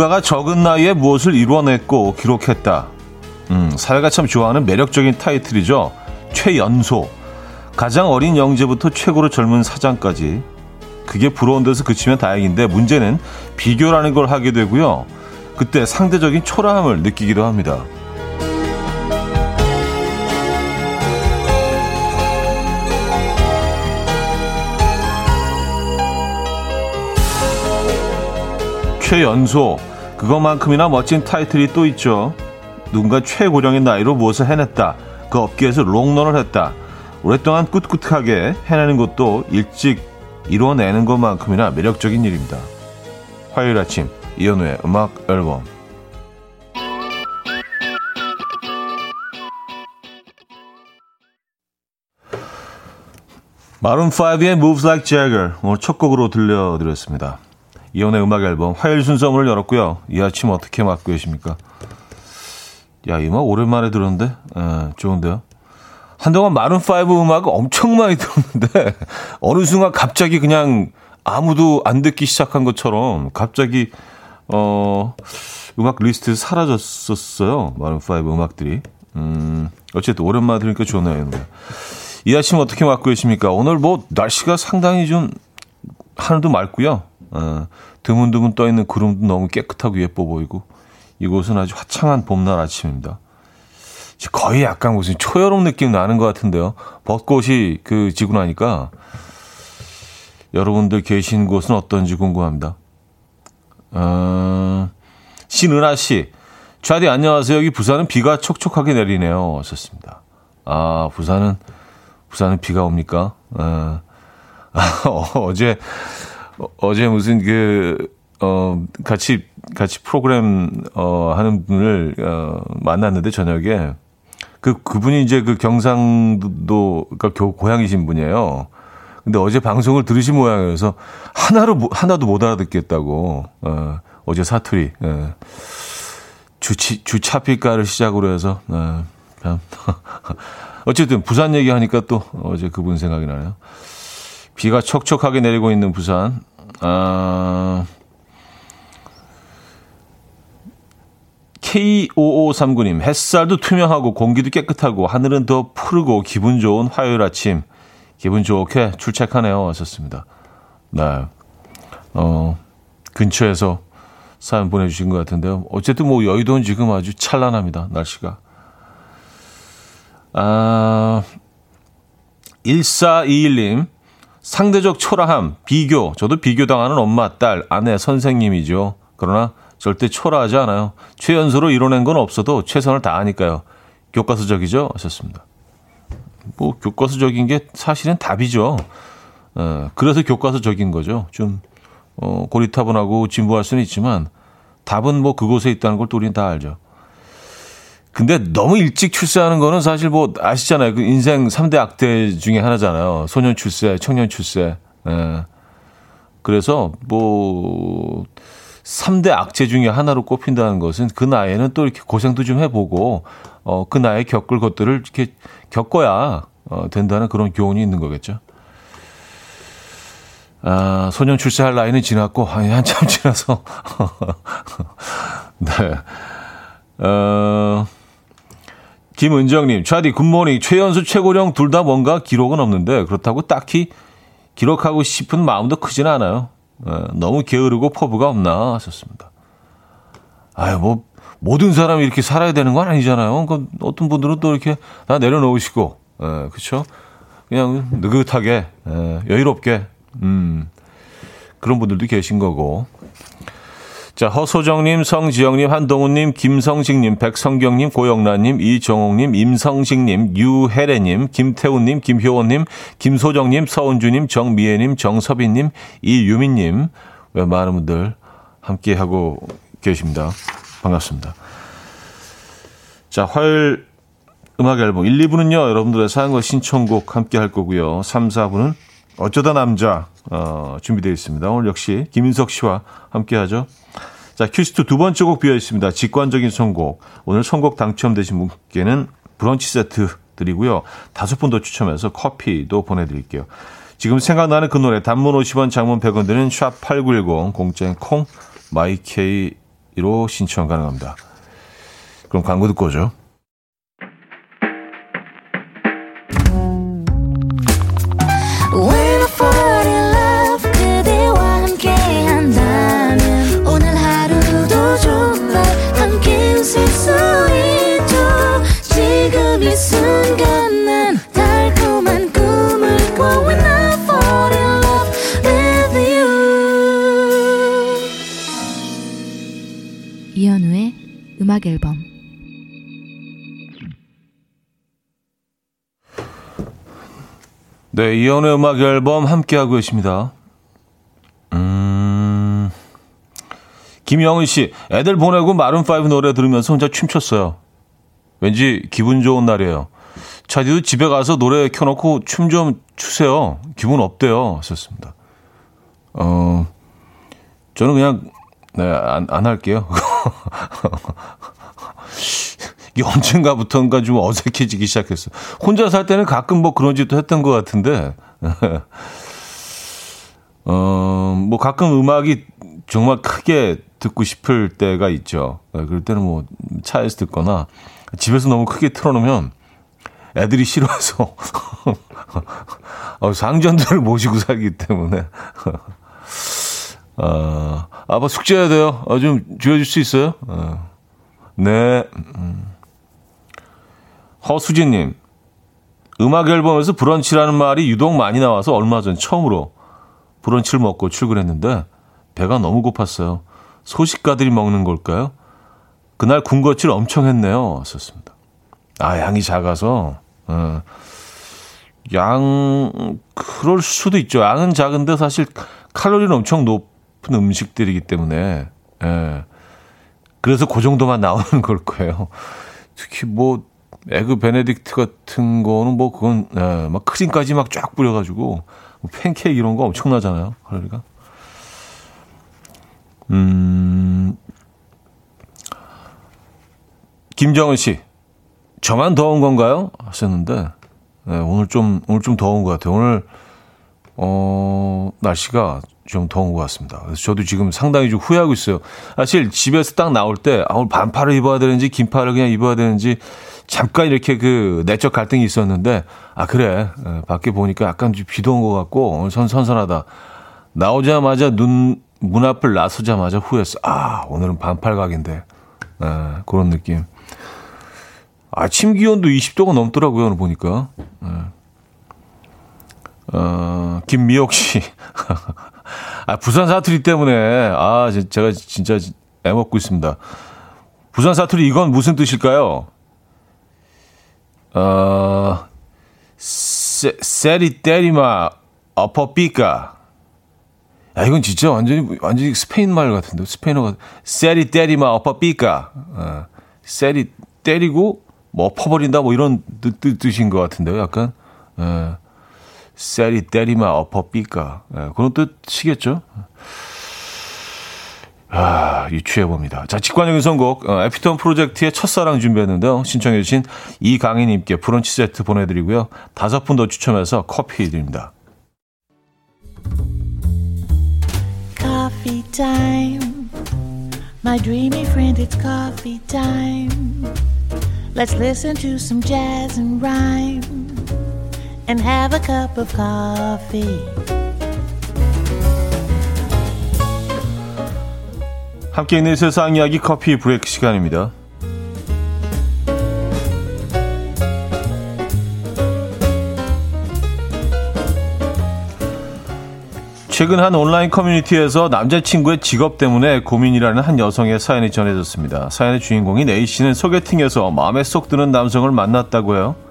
누군가가 적은 나이에 무엇을 이루어냈고 기록했다. 음, 사회가 참 좋아하는 매력적인 타이틀이죠. 최연소. 가장 어린 영재부터 최고로 젊은 사장까지. 그게 부러운 데서 그치면 다행인데 문제는 비교라는 걸 하게 되고요. 그때 상대적인 초라함을 느끼기도 합니다. 최연소. 그것만큼이나 멋진 타이틀이 또 있죠. 누군가 최고령의 나이로 무엇을 해냈다. 그 업계에서 롱런을 했다. 오랫동안 꿋꿋하게 해내는 것도 일찍 이뤄내는 것만큼이나 매력적인 일입니다. 화요일 아침 이현우의 음악 앨범 마룬 5의 Moves Like Jagger 오늘 첫 곡으로 들려드렸습니다. 이혼의 음악 앨범 화요일 순서 문을 열었고요. 이 아침 어떻게 맞고 계십니까? 야, 이 음악 오랜만에 들었는데, 에, 좋은데요? 한동안 마룬5 음악을 엄청 많이 들었는데, 어느 순간 갑자기 그냥 아무도 안 듣기 시작한 것처럼 갑자기, 어, 음악 리스트 사라졌었어요. 마룬5 음악들이. 음, 어쨌든 오랜만에 들으니까 좋네요. 이 아침 어떻게 맞고 계십니까? 오늘 뭐 날씨가 상당히 좀 하늘도 맑고요. 어, 드문드문 떠있는 구름도 너무 깨끗하고 예뻐 보이고 이곳은 아주 화창한 봄날 아침입니다. 거의 약간 무슨 초여름 느낌 나는 것 같은데요. 벚꽃이 그 지고 나니까 여러분들 계신 곳은 어떤지 궁금합니다. 어, 신은아 씨, 좌디 안녕하세요. 여기 부산은 비가 촉촉하게 내리네요. 하셨습니다. 아, 부산은 부산은 비가 옵니까? 어, 아, 어제 어제 무슨 그, 어, 같이, 같이 프로그램, 어, 하는 분을, 어, 만났는데, 저녁에. 그, 그분이 이제 그 경상도, 그니까 고향이신 분이에요. 근데 어제 방송을 들으신 모양이어서 하나로, 하나도 못 알아듣겠다고, 어, 어제 사투리, 예. 주치, 주차피가를 시작으로 해서, 어, 어쨌든 부산 얘기하니까 또 어제 그분 생각이 나네요. 비가 촉촉하게 내리고 있는 부산. 아, K5539님, 햇살도 투명하고 공기도 깨끗하고 하늘은 더 푸르고 기분 좋은 화요일 아침. 기분 좋게 출첵하네요. 하셨습니다. 네. 어, 근처에서 사연 보내주신 것 같은데요. 어쨌든 뭐 여의도는 지금 아주 찬란합니다. 날씨가. 아, 1421님, 상대적 초라함, 비교. 저도 비교당하는 엄마, 딸, 아내, 선생님이죠. 그러나 절대 초라하지 않아요. 최연소로 이뤄낸 건 없어도 최선을 다하니까요. 교과서적이죠? 하셨습니다. 뭐, 교과서적인 게 사실은 답이죠. 어, 그래서 교과서적인 거죠. 좀, 어, 고리타분하고 진부할 수는 있지만, 답은 뭐 그곳에 있다는 걸 또 우리는 다 알죠. 근데 너무 일찍 출세하는 거는 사실 뭐 아시잖아요. 그 인생 3대 악대 중에 하나잖아요. 소년 출세, 청년 출세. 예. 그래서 뭐 3대 악재 중에 하나로 꼽힌다는 것은 그 나이에는 또 이렇게 고생도 좀 해보고 어, 그 나이에 겪을 것들을 이렇게 겪어야 어, 된다는 그런 교훈이 있는 거겠죠. 아, 소년 출세할 나이는 지났고, 한참 지나서. 네. 어, 김은정님, 차디 굿모닝. 최연수, 최고령 둘 다 뭔가 기록은 없는데 그렇다고 딱히 기록하고 싶은 마음도 크진 않아요. 에, 너무 게으르고 포부가 없나 하셨습니다. 아유, 뭐 모든 사람이 이렇게 살아야 되는 건 아니잖아요. 그 어떤 분들은 또 이렇게 다 내려놓으시고, 에, 그렇죠? 그냥 느긋하게 에, 여유롭게 음, 그런 분들도 계신 거고. 자, 허소정님, 성지영님, 한동훈님, 김성식님, 백성경님, 고영란님, 이정옥님, 임성식님, 유혜래님, 김태훈님, 김효원님, 김소정님, 서은주님, 정미애님, 정서빈님, 이유민님, 왜 많은 분들 함께하고 계십니다. 반갑습니다. 자, 화요일 음악 앨범 1, 2부는요, 여러분들의 사연과 신청곡 함께 할 거고요. 3, 4부는 어쩌다 남자, 어, 준비되어 있습니다. 오늘 역시 김인석 씨와 함께 하죠. 자, 퀴즈트 두 번째 곡 비어 있습니다. 직관적인 선곡. 오늘 선곡 당첨되신 분께는 브런치 세트 드리고요. 다섯 분 더 추첨해서 커피도 보내드릴게요. 지금 생각나는 그 노래 단문 50원 장문 100원 드는 샵8910 공짜인 콩 마이케이로 이로 신청 가능합니다. 그럼 광고 듣고 오죠. 음악 앨범 네, 이연의 음악 앨범 함께하고 계십니다. 음, 김영은 씨, 애들 보내고 마룬5 노래 들으면서 혼자 춤췄어요. 왠지 기분 좋은 날이에요. 차디도 집에 가서 노래 켜놓고 춤 좀 추세요. 기분 없대요. 하셨습니다. 어, 저는 그냥, 네, 안, 안 할게요. 이게 언젠가부터인가 좀 어색해지기 시작했어. 혼자 살 때는 가끔 뭐 그런 짓도 했던 것 같은데, 어, 뭐 가끔 음악이 정말 크게 듣고 싶을 때가 있죠. 네, 그럴 때는 뭐 차에서 듣거나 집에서 너무 크게 틀어놓으면 애들이 싫어해서 어, 상전들을 모시고 살기 때문에 어, 아빠 숙제해야 돼요. 어, 좀 지어줄 수 있어요? 어. 네. 음. 허수진님, 음악 앨범에서 브런치라는 말이 유독 많이 나와서 얼마 전 처음으로 브런치를 먹고 출근했는데 배가 너무 고팠어요. 소식가들이 먹는 걸까요? 그날 군것질 엄청 했네요. 썼습니다. 아, 양이 작아서. 어. 양, 그럴 수도 있죠. 양은 작은데 사실 칼로리는 엄청 높 은 음식들이기 때문에. 예. 그래서 그 정도만 나오는 걸 거예요. 특히 뭐 에그 베네딕트 같은 거는 뭐 그건 예, 막 크림까지 막 쫙 뿌려가지고 뭐 팬케이크 이런 거 엄청나잖아요. 칼로리가. 음. 김정은 씨, 저만 더운 건가요? 하셨는데 네, 오늘 좀 오늘 좀 더운 것 같아요. 오늘 어 날씨가 좀 더운 것 같습니다. 그래서 저도 지금 상당히 좀 후회하고 있어요. 사실 집에서 딱 나올 때 아, 오늘 반팔을 입어야 되는지 긴팔을 그냥 입어야 되는지 잠깐 이렇게 그 내적 갈등이 있었는데 아 그래 에, 밖에 보니까 약간 좀 비도 온 것 같고 오늘 선 선선하다. 나오자마자 눈 문 앞을 나서자마자 후회했어. 아 오늘은 반팔 각인데 에, 그런 느낌. 아침 기온도 20도가 넘더라고요 오늘 보니까. 에. 어, 김미옥 씨. 아, 부산 사투리 때문에, 아, 제가 진짜 애먹고 있습니다. 부산 사투리 이건 무슨 뜻일까요? 어, 세, 세리 때리마, 어퍼 삐까. 야, 이건 진짜 완전히, 완전히 스페인 말 같은데, 스페인어 같 세리 때리마, 어퍼 삐까. 어, 세리 때리고, 뭐, 엎어버린다, 뭐, 이런 뜻, 뜻인 것 같은데요, 약간. 어. 세리 때리마 어퍼 삐까 네, 그런 뜻이겠죠. 아, 유추해 봅니다. 자, 직관적인 선곡 어, 에피톤 프로젝트의 첫사랑 준비했는데요. 신청해 주신 이강희님께 브런치 세트 보내드리고요. 다섯 분 더 추첨해서 커피 드립니다. Coffee. My dreamy friend, it's coffee time. Let's listen to some jazz and rhyme. And have a cup of coffee. 함께 있는 세상 이야기 커피 브레이크 시간입니다. 최근 한 온라인 커뮤니티에서 남자친구의 직업 때문에 고민이라는 한 여성의 사연이 전해졌습니다. 사연의 주인공인 A씨는 소개팅에서 마음에 쏙 드는 남성을 만났다고요.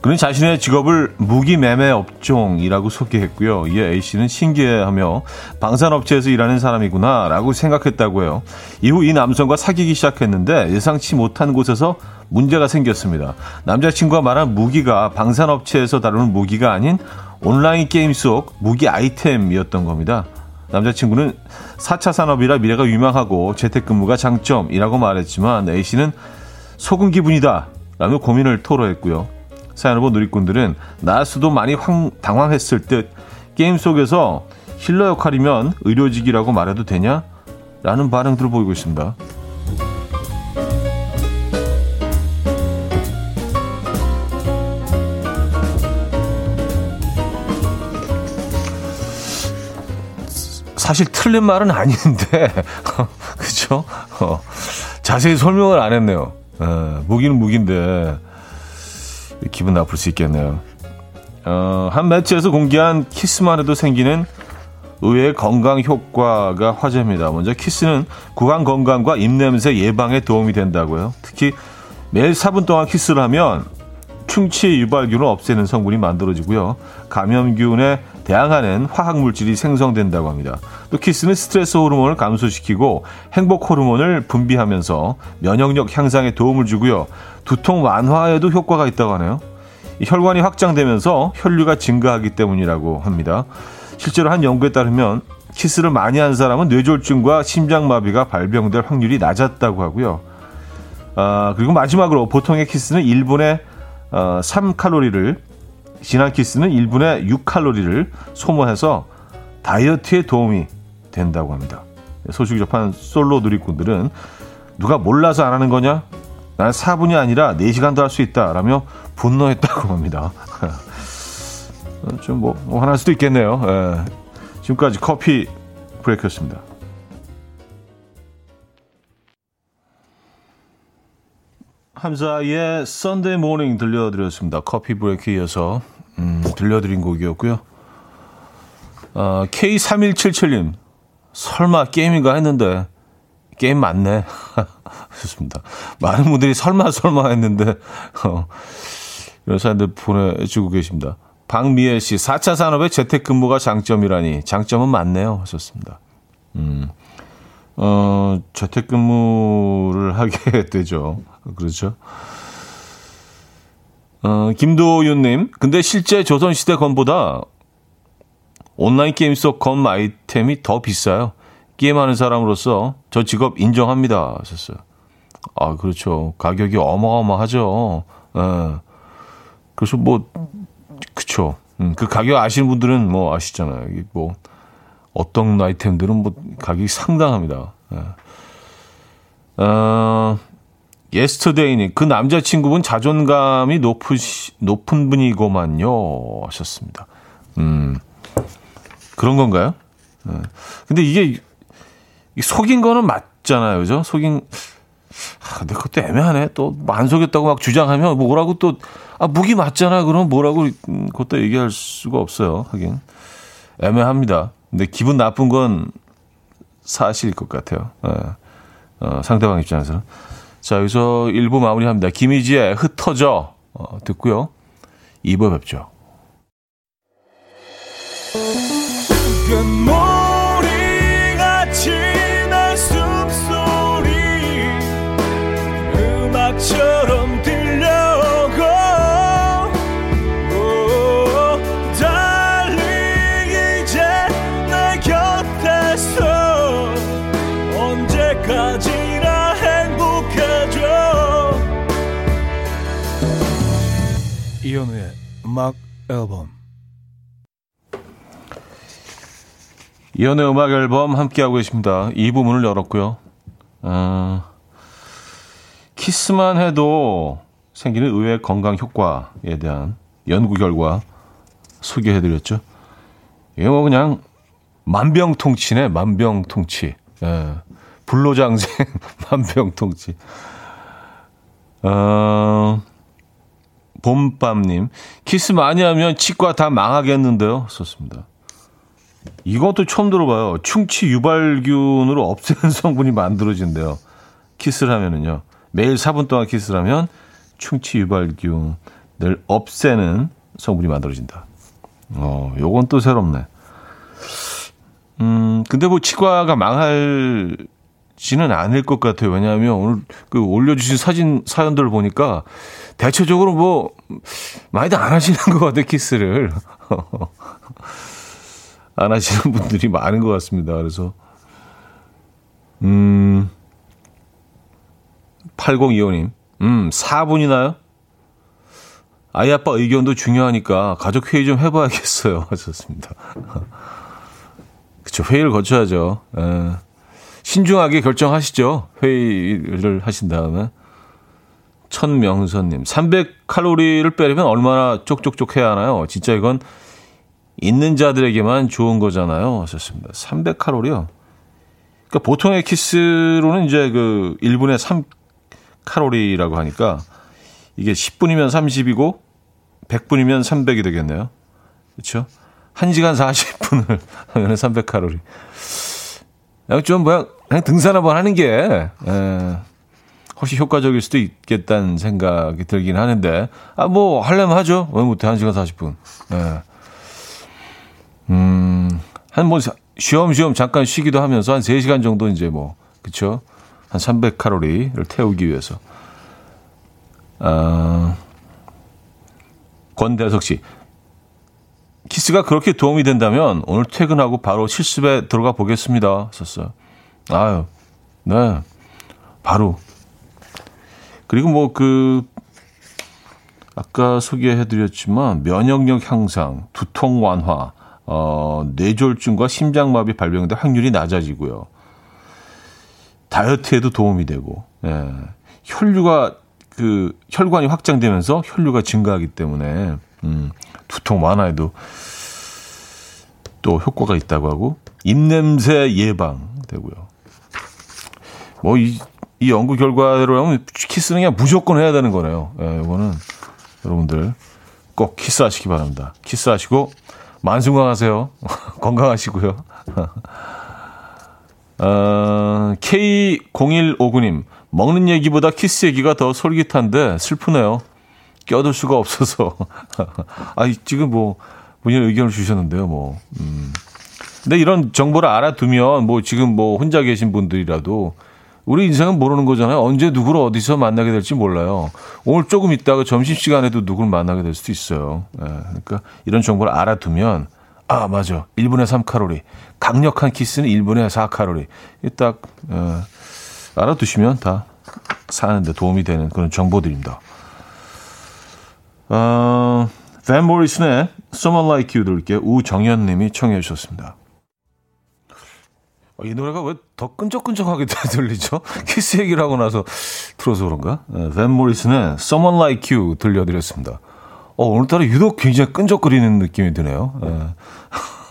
그는 자신의 직업을 무기매매 업종이라고 소개했고요. 이에 A씨는 신기해하며 방산업체에서 일하는 사람이구나라고 생각했다고 해요. 이후 이 남성과 사귀기 시작했는데 예상치 못한 곳에서 문제가 생겼습니다. 남자친구가 말한 무기가 방산업체에서 다루는 무기가 아닌 온라인 게임 속 무기 아이템이었던 겁니다. 남자친구는 4차 산업이라 미래가 유망하고 재택근무가 장점이라고 말했지만 A씨는 속은 기분이다 라며 고민을 토로했고요. 사연 후보 누리꾼들은 나스도 많이 황, 당황했을 듯 게임 속에서 힐러 역할이면 의료직이라고 말해도 되냐? 라는 반응들을 보이고 있습니다. 사실 틀린 말은 아닌데, 그죠? 어, 자세히 설명을 안 했네요. 에, 무기는 무기인데, 기분 나쁠 수 있겠네요. 어, 한 매체에서 공개한 키스만 해도 생기는 의외의 건강 효과가 화제입니다. 먼저 키스는 구강 건강과 입냄새 예방에 도움이 된다고요. 특히 매일 4분 동안 키스를 하면 충치 유발균을 없애는 성분이 만들어지고요. 감염균에 대항하는 화학 물질이 생성된다고 합니다. 또 키스는 스트레스 호르몬을 감소시키고 행복 호르몬을 분비하면서 면역력 향상에 도움을 주고요. 두통 완화에도 효과가 있다고 하네요. 혈관이 확장되면서 혈류가 증가하기 때문이라고 합니다. 실제로 한 연구에 따르면 키스를 많이 한 사람은 뇌졸중과 심장마비가 발병될 확률이 낮았다고 하고요. 아, 그리고 마지막으로 보통의 키스는 1분에 어, 3칼로리를 진한 키스는 1분에 6칼로리를 소모해서 다이어트에 도움이 된다고 합니다. 소식 접한 솔로 누리꾼들은 누가 몰라서 안 하는 거냐? 난 4분이 아니라 4시간도 할 수 있다. 라며 분노했다고 합니다. 좀 뭐, 뭐, 화날 수도 있겠네요. 예. 지금까지 커피 브레이크였습니다. 함사의 Sunday Morning 들려드렸습니다. 커피 브레이크 이어서 음, 들려드린 곡이었고요. 어, K3177님 설마 게임인가 했는데 게임 맞네. 좋습니다. 많은 분들이 설마 설마 했는데 어, 이런 사람들 보내주고 계십니다. 박미애 씨, 4차 산업의 재택근무가 장점이라니 장점은 많네요. 하셨습니다. 음, 어, 재택근무를 하게 되죠. 그렇죠. 어, 김도윤님, 근데 실제 조선시대 건보다 온라인 게임 속검 아이템이 더 비싸요. 게임하는 사람으로서 저 직업 인정합니다. 하셨어요. 아, 그렇죠. 가격이 어마어마하죠. 예. 그래서 뭐, 그쵸. 음, 그 가격 아시는 분들은 뭐 아시잖아요. 이게 뭐, 어떤 아이템들은 뭐 가격이 상당합니다. 예. 어, 예스터데이님, 그 남자친구분 자존감이 높으시, 높은 분이고만요. 하셨습니다. 음, 그런 건가요? 예. 근데 이게 속인 거는 맞잖아요. 그죠? 속인, 아, 근데 그것도 애매하네. 또 안 속였다고 막 주장하면 뭐라고 또, 아, 무기 맞잖아. 그럼 뭐라고 음, 그것도 얘기할 수가 없어요. 하긴. 애매합니다. 근데 기분 나쁜 건 사실일 것 같아요. 예. 어, 상대방 입장에서는. 자, 여기서 1부 마무리합니다. 김희지의 흩어져 어, 듣고요. 2부 뵙죠. 이현우의 음악 앨범 이현우의 음악 앨범 함께하고 계십니다. 이 부분을 열었고요. 어, 키스만 해도 생기는 의외 건강 효과에 대한 연구 결과 소개해드렸죠. 이게 뭐 그냥 만병통치네, 만병통치. 예. 불로장생, 만병통치. 어, 봄밤님, 키스 많이 하면 치과 다 망하겠는데요? 썼습니다. 이것도 처음 들어봐요. 충치 유발균으로 없애는 성분이 만들어진대요. 키스를 하면은요. 매일 4분 동안 키스를 하면 충치 유발균을 없애는 성분이 만들어진다. 어, 요건 또 새롭네. 음, 근데 뭐 치과가 망할 지는 않을 것 같아요. 왜냐하면 오늘 그 올려주신 사진 사연들을 보니까 대체적으로 뭐 많이들 안 하시는 것 같아요. 키스를 안 하시는 분들이 많은 것 같습니다. 그래서 음 8025님 음 4분이나요? 아이 아빠 의견도 중요하니까 가족 회의 좀 해봐야겠어요. 하셨습니다. 그쵸 회의를 거쳐야죠. 에. 예. 신중하게 결정하시죠. 회의를 하신 다음에. 천명선님, 300칼로리를 빼려면 얼마나 쪽쪽쪽 해야 하나요? 진짜 이건 있는 자들에게만 좋은 거잖아요. 하셨습니다. 300칼로리요. 그러니까 보통의 키스로는 이제 그 1분에 3칼로리라고 하니까 이게 10분이면 30이고 100분이면 300이 되겠네요. 그렇죠? 1시간 40분을 하면 300칼로리. 그냥 좀 뭐야 그냥 등산 한번 하는 게 에, 예, 훨씬 효과적일 수도 있겠다는 생각이 들긴 하는데 아뭐 하려면 하죠. 왜 못해 1시간 40분. 예. 음, 한뭐 쉬엄쉬엄 잠깐 쉬기도 하면서 한 3시간 정도 이제 뭐 그쵸? 한 300칼로리를 태우기 위해서. 아, 권대석 씨. 키스가 그렇게 도움이 된다면 오늘 퇴근하고 바로 실습에 들어가 보겠습니다. 썼어요. 아유, 네. 바로. 그리고 뭐 그, 아까 소개해드렸지만 면역력 향상, 두통 완화, 어, 뇌졸중과 심장마비 발병될 확률이 낮아지고요. 다이어트에도 도움이 되고, 예. 혈류가 그 혈관이 확장되면서 혈류가 증가하기 때문에 음, 두통 완화에도 또 효과가 있다고 하고 입냄새 예방 되고요. 뭐 이 이 연구 결과로 하면 키스는 그냥 무조건 해야 되는 거네요. 예, 이거는 여러분들 꼭 키스하시기 바랍니다. 키스하시고 만수건하세요. 건강하시고요. 어, K0159님, 먹는 얘기보다 키스 얘기가 더 솔깃한데 슬프네요. 껴들 수가 없어서. 아, 지금 뭐, 본인 의견을 주셨는데요, 뭐. 음. 근데 이런 정보를 알아두면 뭐 지금 뭐 혼자 계신 분들이라도 우리 인생은 모르는 거잖아요. 언제 누구를 어디서 만나게 될지 몰라요. 오늘 조금 있다가 점심시간에도 누구를 만나게 될 수도 있어요. 예, 그러니까 이런 정보를 알아두면 아, 맞아. 1분에 3칼로리. 강력한 키스는 1분에 4칼로리. 딱 어, 알아두시면 다 사는데 도움이 되는 그런 정보들입니다. 어, 밴 모리슨의 Someone Like You 들을게요. 우정현 님이 청해 주셨습니다. 어, 이 노래가 왜 더 끈적끈적하게 들리죠? 키스 얘기를 하고 나서 들어서 그런가? 밴 모리슨의 Someone Like You 들려드렸습니다. 어, 오늘따라 유독 굉장히 끈적거리는 느낌이 드네요. 예.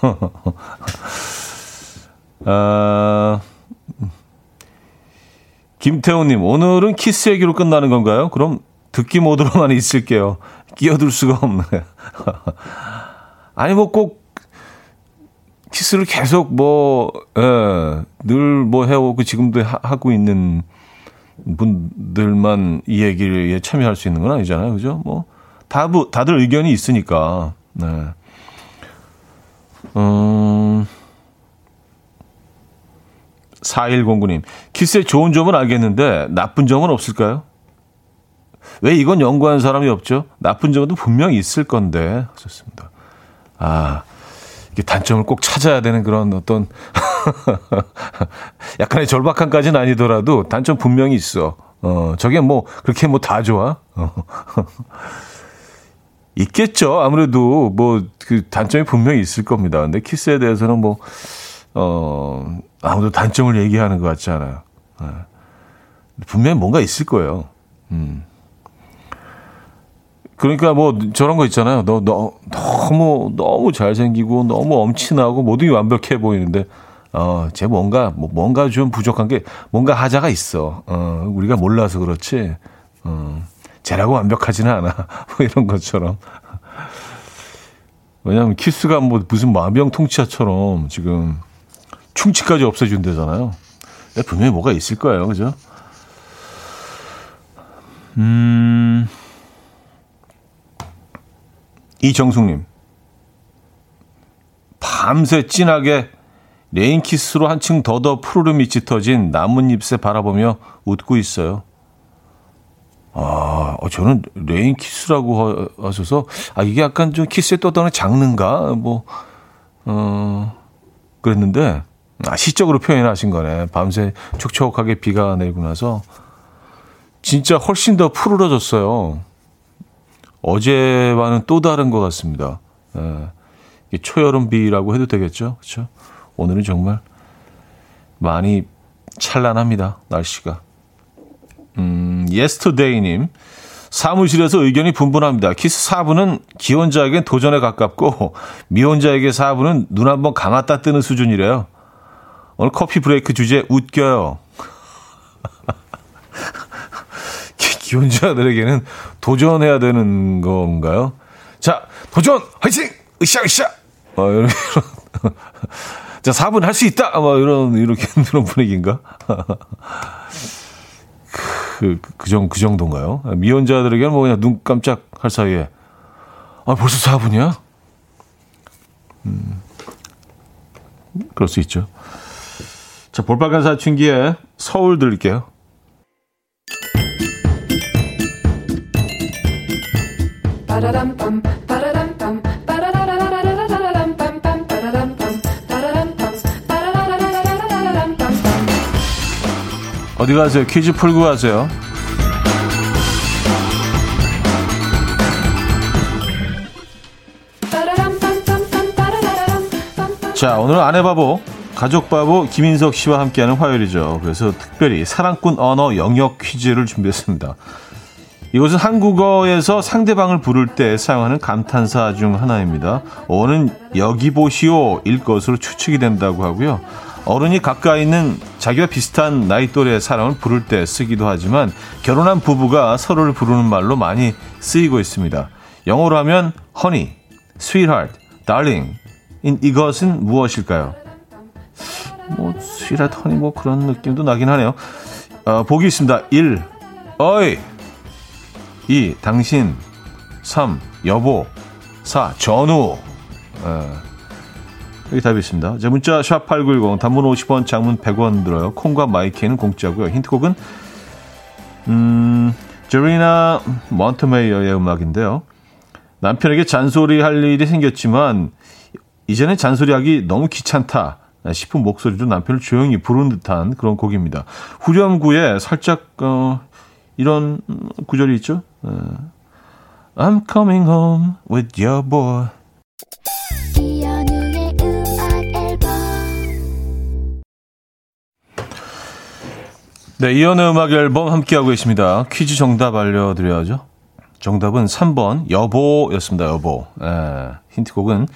아, 김태호님, 오늘은 키스 얘기로 끝나는 건가요? 그럼 듣기 모드로만 있을게요. 끼어들 수가 없네. 아니, 뭐 꼭 키스를 계속 뭐, 예, 늘뭐 해오고 지금도 하, 고 있는 분들만 이 얘기를 참여할 수 있는 건 아니잖아요. 그죠? 뭐, 다, 다들 의견이 있으니까. 네. 음, 4109님, 키스의 좋은 점은 알겠는데 나쁜 점은 없을까요? 왜 이건 연구하는 사람이 없죠? 나쁜 점도 분명히 있을 건데. 좋습니다. 아, 이게 단점을 꼭 찾아야 되는 그런 어떤 약간의 절박함까지는 아니더라도 단점 분명히 있어. 어, 저게 뭐 그렇게 뭐 다 좋아? 어. 있겠죠. 아무래도 뭐 그 단점이 분명히 있을 겁니다. 근데 키스에 대해서는 뭐, 어, 아무도 단점을 얘기하는 것 같지 않아요. 네. 분명히 뭔가 있을 거예요. 음. 그러니까 뭐 저런 거 있잖아요. 너, 너 너무 너무 잘생기고 너무 엄친하고 모든 게 완벽해 보이는데 어, 쟤 뭔가 뭐 뭔가 좀 부족한 게 뭔가 하자가 있어. 어, 우리가 몰라서 그렇지. 어. 쟤라고 완벽하지는 않아. 뭐 이런 것처럼. 왜냐하면 키스가 뭐 무슨 만병통치약처럼 지금 충치까지 없애준대잖아요. 분명히 뭐가 있을 거예요. 그죠? 음, 이정숙님. 밤새 진하게 rain kiss로 한층 더더 푸르름이 짙어진 나뭇잎새 바라보며 웃고 있어요. 아, 어, 저는 rain kiss라고 하셔서, 아, 이게 약간 좀 키스에 떠도는 장르인가? 뭐, 어, 그랬는데, 아, 시적으로 표현하신 거네. 밤새 촉촉하게 비가 내리고 나서, 진짜 훨씬 더 푸르러졌어요. 어제와는 또 다른 것 같습니다. 예. 초여름 비라고 해도 되겠죠? 그렇죠? 오늘은 정말 많이 찬란합니다. 날씨가. 음, yesterday님. 사무실에서 의견이 분분합니다. 키스 4부는 기혼자에겐 도전에 가깝고 미혼자에게 4부는 눈 한번 감았다 뜨는 수준이래요. 오늘 커피 브레이크 주제 웃겨요. 기혼자들에게는 도전해야 되는 건가요? 자, 도전! 화이팅! 으쌰 으쌰! 어, 이런, 이런. 자, 4분 할 수 있다! 뭐, 이런, 이렇게, 그런 분위기인가? 그, 그, 정, 그 정도인가요? 미혼자들에게는 뭐 그냥 눈 깜짝 할 사이에, 아, 벌써 4분이야? 음, 그럴 수 있죠. 자, 볼빨간 사춘기에 서울 들릴게요. 어디 가세요? 퀴즈 풀고 가세요. 자, 오늘은 아내 바보, 가족 바보 김인석 씨와 함께하는 화요일이죠. 그래서 특별히 사랑꾼 언어 영역 퀴즈를 준비했습니다. 이것은 한국어에서 상대방을 부를 때 사용하는 감탄사 중 하나입니다. 어는 여기 보시오일 것으로 추측이 된다고 하고요. 어른이 가까이 있는 자기와 비슷한 나이 또래의 사람을 부를 때 쓰기도 하지만 결혼한 부부가 서로를 부르는 말로 많이 쓰이고 있습니다. 영어로 하면 honey, sweetheart, darling. 이것은 무엇일까요? 뭐 sweetheart, honey 뭐 그런 느낌도 나긴 하네요. 어, 보기 있습니다. 1. 어이 2. 당신 3. 여보 4. 전우 어. 여기 답이 있습니다. 자, 문자 샵 8910 단문 50원 장문 100원 들어요. 콩과 마이키는 공짜고요. 힌트곡은 음, 제리나 몬트메이어의 음악인데요. 남편에게 잔소리 할 일이 생겼지만 이제는 잔소리하기 너무 귀찮다 싶은 목소리로 남편을 조용히 부르는 듯한 그런 곡입니다. 후렴구에 살짝 어, 이런 구절이 있죠. 어, I'm coming home with your boy. 네, 이연의 음악 앨범 함께하고 있습니다. 퀴즈 정답 알려드려야죠. 정답은 3번 여보였습니다. 여보. 예, 힌트곡은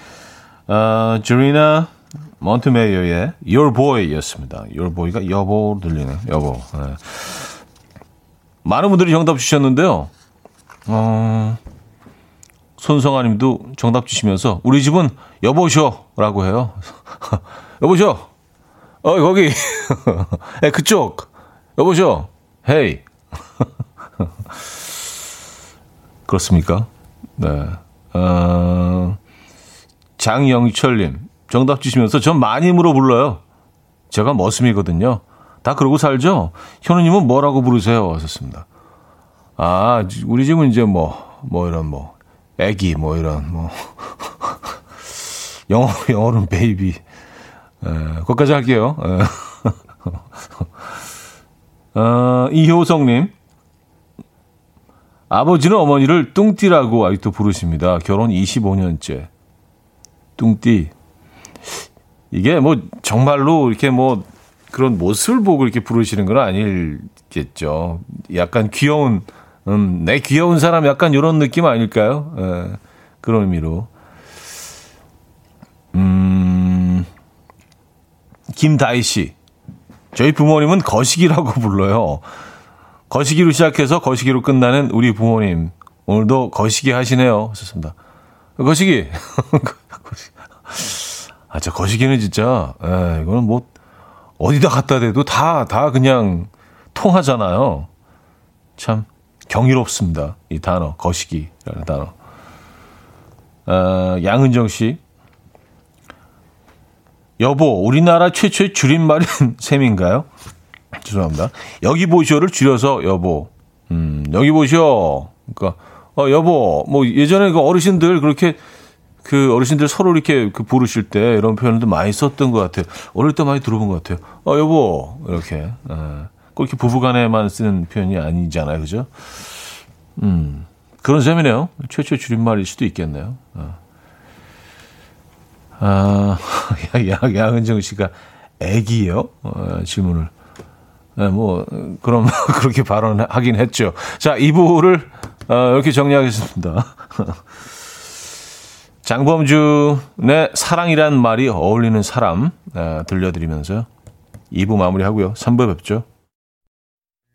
어, 주리나 몬트메이어의 Your Boy였습니다. Your Boy가 여보 들리네요. 여보. 예. 많은 분들이 정답 주셨는데요. 어, 손성아 님도 정답 주시면서 우리 집은 여보쇼라고 해요. 여보쇼. 어 거기. 네, 그쪽. 여보죠? 헤이. 그렇습니까? 네. 어, 장영철 님, 정답 주시면서 전 마님으로 불러요. 제가 머슴이거든요. 다 그러고 살죠? 현우님은 뭐라고 부르세요? 하셨습니다. 아, 우리 집은 이제 뭐, 뭐 이런 뭐, 애기, 뭐 이런 뭐. 영어, 영어는 베이비. 에, 거기까지 할게요. 에. 어, 이효성님. 아버지는 어머니를 뚱띠라고 아직도 부르십니다. 결혼 25년째. 뚱띠. 이게 뭐 정말로 이렇게 뭐 그런 모습을 보고 이렇게 부르시는 건 아닐겠죠. 약간 귀여운, 음, 내 귀여운 사람 약간 이런 느낌 아닐까요? 예, 그런 의미로. 음, 김다희 씨. 저희 부모님은 거시기라고 불러요. 거시기로 시작해서 거시기로 끝나는 우리 부모님. 오늘도 거시기 하시네요. 하셨습니다. 거시기. 아, 저 거시기는 진짜, 에, 예, 이거는 뭐, 어디다 갖다 대도 다, 다 그냥 통하잖아요. 참, 경이롭습니다. 이 단어, 거시기라는 단어. 어, 양은정 씨. 여보, 우리나라 최초의 줄임말인 셈인가요? 죄송합니다. 여기 보시오를 줄여서 여보. 음, 여기 보시오. 그러니까 어 여보, 뭐 예전에 그 어르신들 그렇게 그 어르신들 서로 이렇게 그 부르실 때 이런 표현도 많이 썼던 것 같아요. 어릴 때 많이 들어본 것 같아요. 어 여보 이렇게 어, 꼭 이렇게 부부간에만 쓰는 표현이 아니잖아요, 그죠? 음 그런 셈이네요. 최초 줄임말일 수도 있겠네요. 어. 아, 야, 양은정 씨가 애기요? 어, 질문을. 네, 뭐, 그럼, 그렇게 발언하긴 했죠. 자, 2부를 어, 이렇게 정리하겠습니다. 장범준의 사랑이란 말이 어울리는 사람 어, 들려드리면서 2부 마무리하고요. 3부 뵙죠.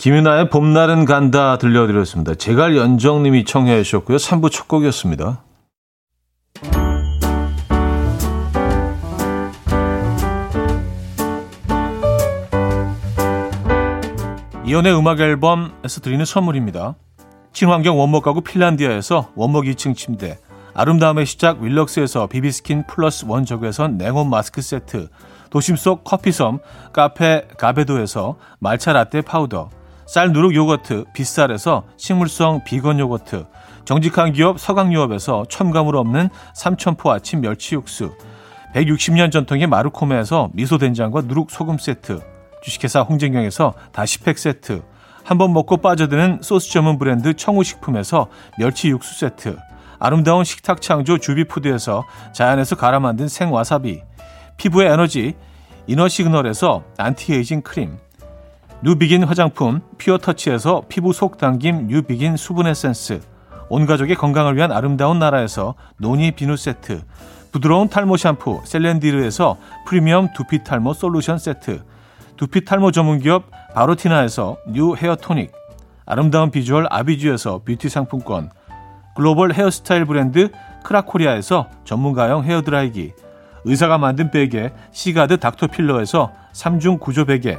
김윤아의 봄날은 간다 들려드렸습니다. 제갈 연정님이 청해 주셨고요. 3부 첫 곡이었습니다. 이연의 음악 앨범에서 드리는 선물입니다. 친환경 원목 가구 핀란디아에서 원목 2층 침대, 아름다움의 시작 윌럭스에서 비비스킨 플러스 원적외선 냉온 마스크 세트, 도심 속 커피섬 카페 가베도에서 말차 라떼 파우더, 쌀 누룩 요거트 빗살에서 식물성 비건 요거트, 정직한 기업 서강유업에서 첨가물 없는 삼천포 아침 멸치 육수, 160년 전통의 마르코메에서 미소된장과 누룩 소금 세트, 주식회사 홍진경에서 다시팩 세트, 한 번 먹고 빠져드는 소스 전문 브랜드 청우식품에서 멸치 육수 세트, 아름다운 식탁 창조 주비푸드에서 자연에서 갈아 만든 생와사비, 피부의 에너지 이너시그널에서 안티에이징 크림, 뉴비긴 화장품 피어터치에서 피부 속 당김 뉴비긴 수분 에센스, 온 가족의 건강을 위한 아름다운 나라에서 노니 비누 세트, 부드러운 탈모 샴푸 셀렌디르에서 프리미엄 두피 탈모 솔루션 세트, 두피 탈모 전문 기업 바로티나에서 new hair tonic, 아름다운 비주얼 아비주에서 뷰티 상품권, 글로벌 헤어스타일 브랜드 크라코리아에서 전문가용 헤어드라이기, 의사가 만든 베개 시가드 닥터필러에서 3중 구조 베개,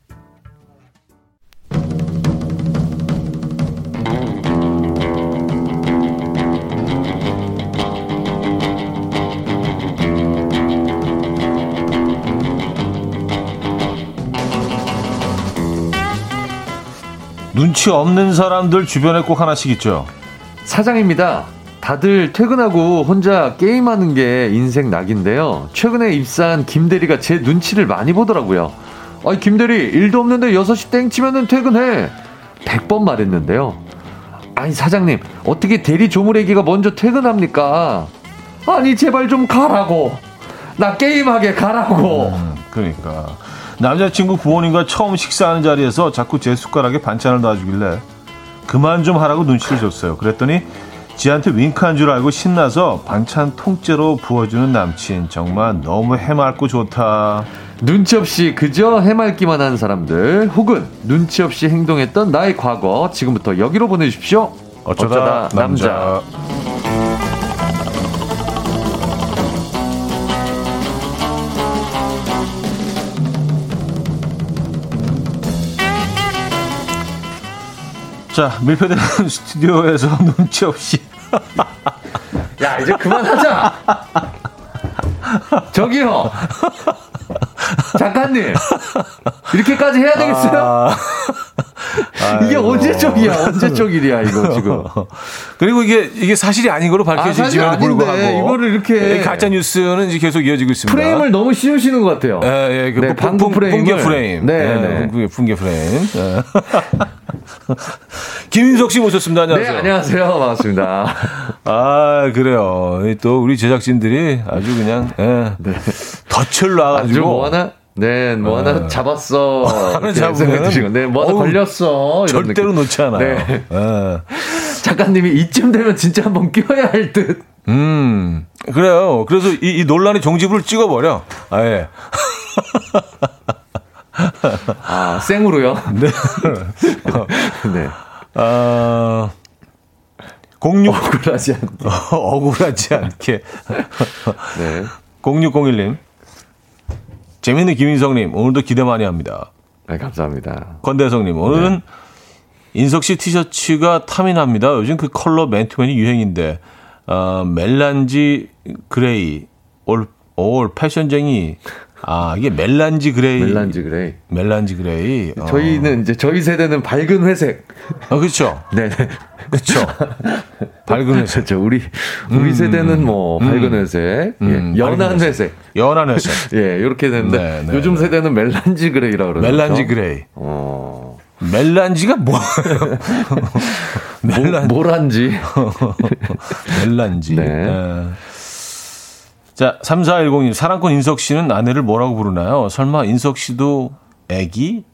눈치 없는 사람들 주변에 꼭 하나씩 있죠. 사장입니다. 다들 퇴근하고 혼자 게임하는 게 인생 낙인데요. 최근에 입사한 김대리가 제 눈치를 많이 보더라고요. 아니, 김대리, 일도 없는데 6시 땡치면은 퇴근해. 100번 말했는데요. 아니, 사장님, 어떻게 대리 조무래기가 먼저 퇴근합니까? 아니, 제발 좀 가라고. 나 게임하게 가라고. 음, 그러니까. 남자친구 부모님과 처음 식사하는 자리에서 자꾸 제 숟가락에 반찬을 놔주길래 그만 좀 하라고 눈치를 줬어요. 그랬더니 지한테 윙크한 줄 알고 신나서 반찬 통째로 부어주는 남친 정말 너무 해맑고 좋다. 눈치 없이 그저 해맑기만 한 사람들 혹은 눈치 없이 행동했던 나의 과거 지금부터 여기로 보내주십시오. 어쩌다, 어쩌다 남자. 남자. 자, 밀폐된 스튜디오에서 눈치 없이. 야, 이제 그만하자! 저기요! 작가님! 이렇게까지 해야 되겠어요? 아, 이게 언제 쪽이야? 언제 쪽 일이야, 이거 지금. 그리고 이게, 이게 사실이 아닌 걸로 밝혀지지만 아, 불구하고. 이거를 이렇게. 가짜 뉴스는 이제 계속 이어지고 있습니다. 프레임을 너무 씌우시는 것 같아요. 예, 예. 그 네, 방금 프레임. 붕괴 프레임. 네, 네. 붕괴, 붕괴 프레임. 예. 김인석 씨 모셨습니다. 안녕하세요. 네, 안녕하세요. 반갑습니다. 아, 그래요. 또 우리 제작진들이 아주 그냥, 예. 네. 덫을 놔가지고. 뭐 하나? 네, 뭐 하나 네. 잡았어. 하나 잡으면 네, 뭐 하나 걸렸어. 절대로 느낌. 놓지 않아요. 네. 네. 작가님이 이쯤 되면 진짜 한번 껴야 할 듯. 음, 그래요. 그래서 이, 이 논란의 종지부를 찍어버려. 아예. 아, 생으로요? 네. 네. 아, 06 억울하지 않게. 억울하지 않게. 네. 0601님. 재밌는 김인성님, 오늘도 기대 많이 합니다. 네, 감사합니다. 권대성님, 오늘은 네. 인석 씨 티셔츠가 탐이 납니다. 요즘 그 컬러 맨투맨이 유행인데, 어, melange gray, 올, 올 패션쟁이, 아, 이게 melange gray. melange gray. melange gray. 어. 저희는 이제 저희 세대는 밝은 회색. 아, 그렇죠. 네. 그렇죠. 밝은 회색. 그렇죠. 우리 우리 음, 세대는 뭐 음, 밝은 회색, 음, 예, 연한 회색. 연한 회색. 예, 이렇게 되는데 네, 네, 요즘 세대는 melange gray라고 그러죠. melange gray. 어. melange가 뭐예요? 멜란 뭐 란지. melange. 네. 네. 자, 3410님, 사랑꾼 인석 씨는 아내를 뭐라고 부르나요? 설마 인석 씨도 애기?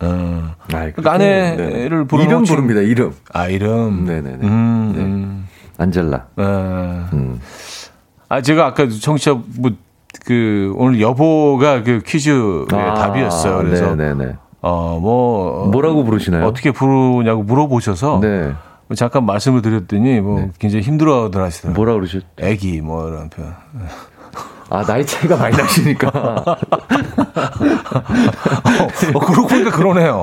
어. 아, 그러니까 아내를 네. 부르는 이름 부릅니다, 이름. 아, 이름. 네네네. 음, 네. 음. 안젤라. 아, 음. 아, 제가 아까 청취자, 뭐, 그, 오늘 여보가 그 퀴즈의 아, 답이었어요. 그래서. 네네네. 어, 뭐. 뭐라고 부르시나요? 어떻게 부르냐고 물어보셔서. 네. 뭐 잠깐 말씀을 드렸더니 뭐 네. 굉장히 힘들어들 하시더라고요. 뭐라 그러셨? 애기 뭐 이런 표현. 아 나이 차이가 많이 나시니까. 어, 어, 그러고 보니까 그러네요.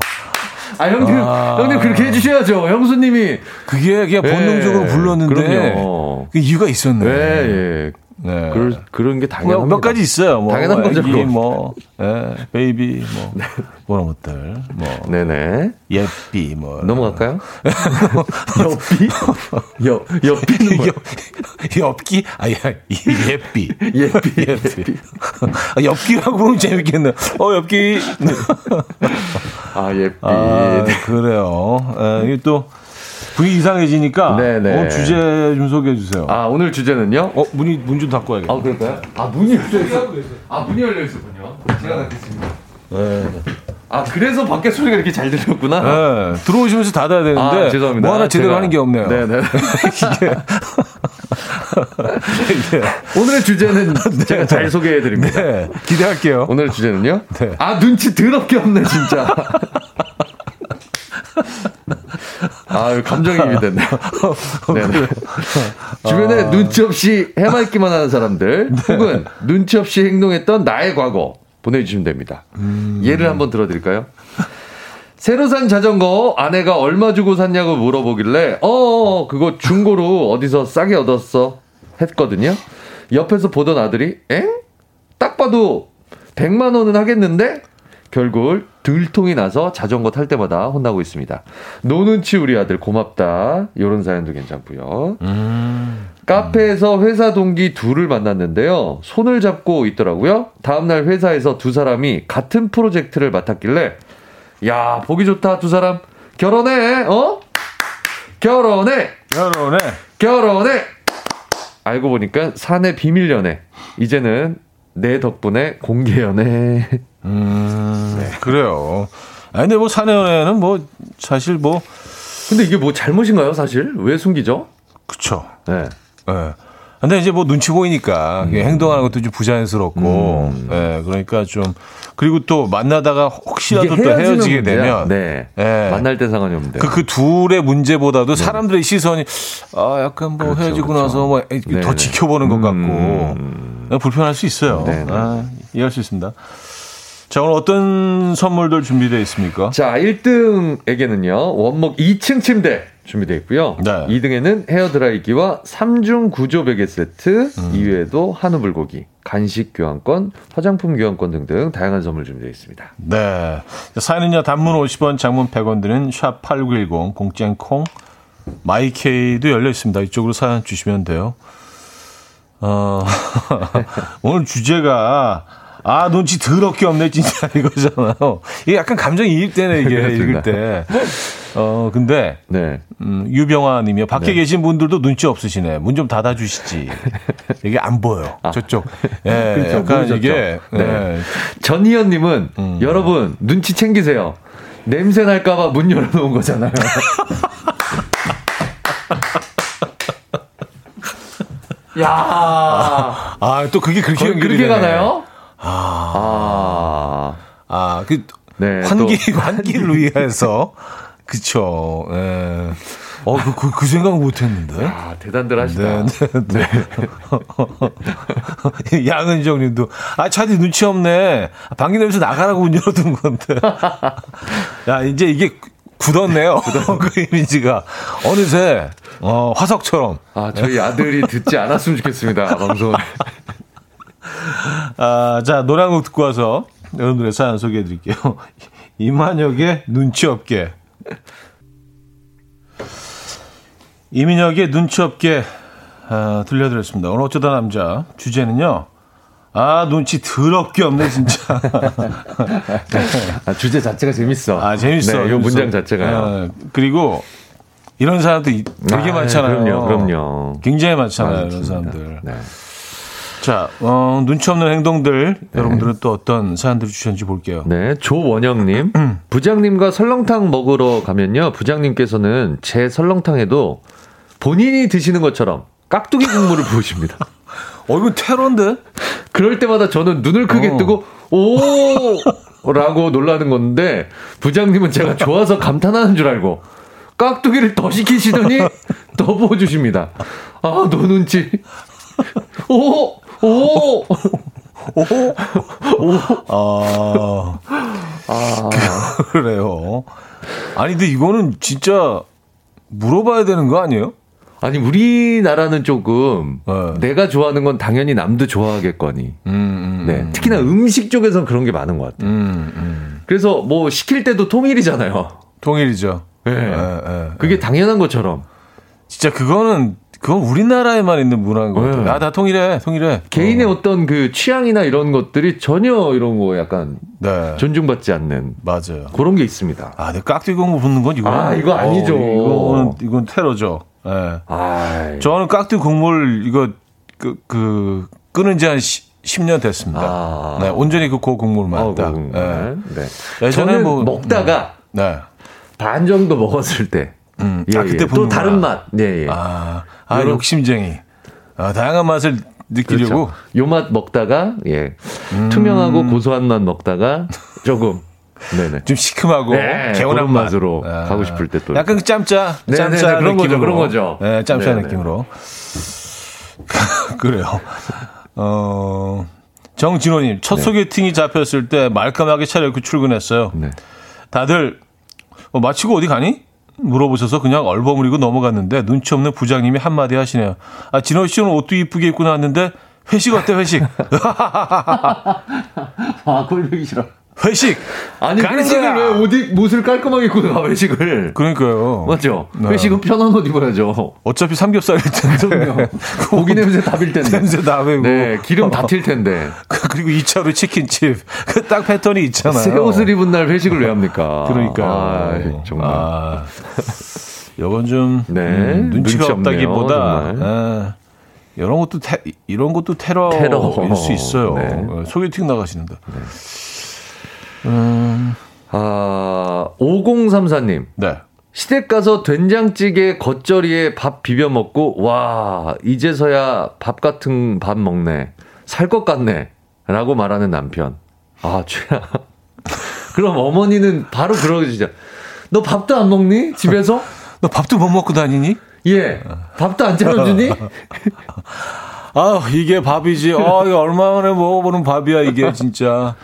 아 형님 아. 형님 그렇게 해주셔야죠. 형수님이 그게 그냥 본능적으로 네. 불렀는데 그럼요. 그 이유가 있었네. 네, 예. 네. 그럴, 그런 게 당연한 몇 가지 있어요. 뭐, 당연한 거죠. 애기, 뭐, 예, 베이비, 뭐, 네. 그런 것들. 뭐. 네네. 예삐, 뭐. 넘어갈까요? 엽비? 엽, 엽비는 뭐? 엽기? 아, 야, 예삐. 예삐. 예삐. 아, 엽기라고 부르면 재밌겠네. 어, 엽기. 아, 예삐. 아, 그래요. 에, 이게 또, 분위기 이상해지니까 네네. 오늘 주제 좀 소개해 주세요. 아 오늘 주제는요? 어 문이 문 좀 닫고 야겠다. 아 그럴까요? 아 문이 열려 있어. 아 문이 열려 있었군요. 제가 닫겠습니다. 네. 아 그래서 밖에 소리가 이렇게 잘 들렸구나. 네. 들어오시면서 닫아야 되는데 아, 죄송합니다. 뭐 하나 제대로 제가... 하는 게 없네요. 네네. 이게 오늘의 주제는 네. 제가 잘 소개해 드립니다. 네. 기대할게요. 오늘의 주제는요? 네. 아 눈치 더럽게 없네 진짜. 아, 감정이입이 됐네요. 네네. 주변에 아... 눈치 없이 해맑기만 하는 사람들, 네. 혹은 눈치 없이 행동했던 나의 과거 보내주시면 됩니다. 음... 예를 한번 들어드릴까요? 새로 산 자전거 아내가 얼마 주고 샀냐고 물어보길래, 어, 그거 중고로 어디서 싸게 얻었어? 했거든요. 옆에서 보던 아들이, 엥? 딱 봐도 100만 원은 하겠는데? 결국 들통이 나서 자전거 탈 때마다 혼나고 있습니다. 노는치 우리 아들 고맙다. 이런 사연도 괜찮고요. 음. 카페에서 회사 동기 둘을 만났는데요. 손을 잡고 있더라고요. 다음날 회사에서 두 사람이 같은 프로젝트를 맡았길래 야 보기 좋다 두 사람 결혼해 어 결혼해 결혼해 결혼해 알고 보니까 사내 비밀 연애 이제는 내 덕분에 공개 연애 음, 네. 그래요. 아 근데 뭐 사내연애는 뭐 사실 뭐 근데 이게 뭐 잘못인가요, 사실? 왜 숨기죠? 그쵸. 네. 네. 근데 이제 뭐 눈치 보이니까 음. 행동하는 것도 좀 부자연스럽고, 음. 예, 그러니까 좀 그리고 또 만나다가 혹시라도 또 헤어지게 되면, 네, 예, 만날 때 상관이 없는데 그, 그 둘의 문제보다도 네. 사람들의 시선이 아 약간 뭐 그렇죠, 헤어지고 그렇죠. 나서 뭐더 네, 지켜보는 것 같고 음. 불편할 수 있어요. 네, 네. 아, 이해할 수 있습니다. 자, 오늘 어떤 선물들 준비되어 있습니까? 자, 1등에게는요, 원목 2층 침대 준비되어 있고요. 네. 2등에는 헤어드라이기와 3중 구조 베개 세트, 음. 이외에도 한우 불고기, 간식 교환권, 화장품 교환권 등등 다양한 선물 준비되어 있습니다. 네. 사연은요, 단문 50원, 장문 100원 드는 샵8910, 공짜콩, 마이케이도 열려 있습니다. 이쪽으로 사연 주시면 돼요. 어, 오늘 주제가 아, 눈치 더럽게 없네, 진짜, 이거잖아요. 이게 약간 감정이 입되네, 이게, 읽을 때. 어, 근데, 네. 음, 유병아 님이요. 밖에 네. 계신 분들도 눈치 없으시네. 문 좀 닫아주시지. 이게 안 보여. 아. 저쪽. 예, 그렇죠. 약간 모르셨죠. 이게. 네. 예. 전희연 님은, 음. 여러분, 눈치 챙기세요. 냄새 날까봐 문 열어놓은 거잖아요. 야 아, 또 그게 그렇게 연결이 그렇게 가나요? 아. 아, 아 그, 네, 환기, 환기를 위해서. 그쵸. 예. 어, 그, 그, 그 생각 못 했는데. 아, 대단들 하시다. 네, 네. 네. 양은정 님도, 아, 차디 눈치 없네. 방귀 냄새 나가라고 문 열어둔 건데. 야, 이제 이게 굳었네요. 그 이미지가. 어느새, 어, 화석처럼. 아, 저희 아들이 듣지 않았으면 좋겠습니다, 방송. 아, 자, 노래 한 곡 듣고 와서 여러분들의 사연 소개해 드릴게요. 이만혁의 눈치 없게. 이민혁의 눈치 없게 아, 들려드렸습니다. 오늘 어쩌다 남자 주제는요. 아 눈치 더럽게 없네 진짜. 아, 주제 자체가 재밌어. 아 재밌어. 네, 이 문장 자체가요. 아, 그리고 이런 사람들 되게 아, 많잖아요. 그럼요, 그럼요. 굉장히 많잖아요, 많습니다. 이런 사람들. 네. 자, 어, 눈치 없는 행동들 네. 여러분들은 또 어떤 사연들을 주셨는지 볼게요. 네, 조원영님 부장님과 설렁탕 먹으러 가면요, 부장님께서는 제 설렁탕에도 본인이 드시는 것처럼 깍두기 국물을 부으십니다. 어, 이건 테러인데? 그럴 때마다 저는 눈을 크게 어. 뜨고, 오! 라고 놀라는 건데, 부장님은 제가 좋아서 감탄하는 줄 알고, 깍두기를 더 시키시더니, 더 부어주십니다. 아, 너 눈치. 오! 오! 오! 오! 아. 아. 그래요. 아니, 근데 이거는 진짜 물어봐야 되는 거 아니에요? 아니 우리나라는 조금 네. 내가 좋아하는 건 당연히 남도 좋아하겠거니. 음, 음, 네. 음. 특히나 음식 쪽에서는 그런 게 많은 것 같아요. 음, 음. 그래서 뭐 시킬 때도 통일이잖아요. 통일이죠. 네. 네, 네 그게 당연한 것처럼. 진짜 그거는 그건 우리나라에만 있는 문화인 것 같아요. 네. 나다 통일해, 통일해. 개인의 어. 떤그 취향이나 이런 것들이 전혀 이런 거 약간 네. 존중받지 않는 맞아요. 그런 게 있습니다. 아, 내 깍두기 공부 붙는 건 이거 아, 이거 아니죠. 어, 이건 이건 테러죠. 예. 네. 저는 깍두기 국물 이거 그, 그 끄는 지한 10년 됐습니다. 아. 네, 온전히 그 고 국물만 어, 딱. 네. 네. 예전에 뭐 먹다가 네. 반 정도 먹었을 때 음. 예, 아, 그때 예. 또 다른 맛. 예, 예. 아, 아 욕심쟁이. 아, 다양한 맛을 느끼려고. 그렇죠. 요맛 먹다가 예. 음. 투명하고 고소한 맛 먹다가 조금 네네. 좀 시큼하고 네, 개운한 맛으로 아. 가고 싶을 때 또. 약간 그 짬짜, 짬짜 그런 거죠, 그런 거죠. 네, 짬짜 네네. 느낌으로. 그래요. 어, 정진호님, 첫 네. 소개팅이 잡혔을 때 말끔하게 차려입고 출근했어요. 네. 다들, 어, 마치고 어디 가니? 물어보셔서 그냥 얼버무리고 넘어갔는데 눈치 없는 부장님이 한마디 하시네요. 아, 진호 씨는 옷도 이쁘게 입고 나왔는데 회식 어때, 회식? 아, 꼴보기 싫어. 회식. 아니 회식을 왜 옷이 옷을 깔끔하게 입고 가 회식을. 그러니까요. 맞죠. 네. 회식은 편한 옷 입어야죠. 어차피 삼겹살일 텐데. 고기 냄새 다빌 텐데. 냄새 다 배고. 네, 기름 다 튈 텐데. 그리고 2차로 치킨집. 그 딱 패턴이 있잖아요. 새 옷을 입은 날 회식을 왜 합니까? 그러니까. 아, 정말. 아, 이건 좀 네, 음, 눈치가 눈치 없다기보다. 아, 이런 것도 테, 이런 것도 테러일 테러. 수 있어요. 네. 어, 소개팅 나가시는데. 네. 음. 아, 5034님. 네. 시댁 가서 된장찌개 겉절이에 밥 비벼 먹고, 와, 이제서야 밥 같은 밥 먹네. 살 것 같네. 라고 말하는 남편. 아, 최야. 그럼 어머니는 바로 그러시죠. 너 밥도 안 먹니? 집에서? 너 밥도 못 먹고 다니니? 예. 밥도 안 차려주니? 아, 이게 밥이지. 아, 이거 얼마 만에 먹어보는 밥이야, 이게 진짜.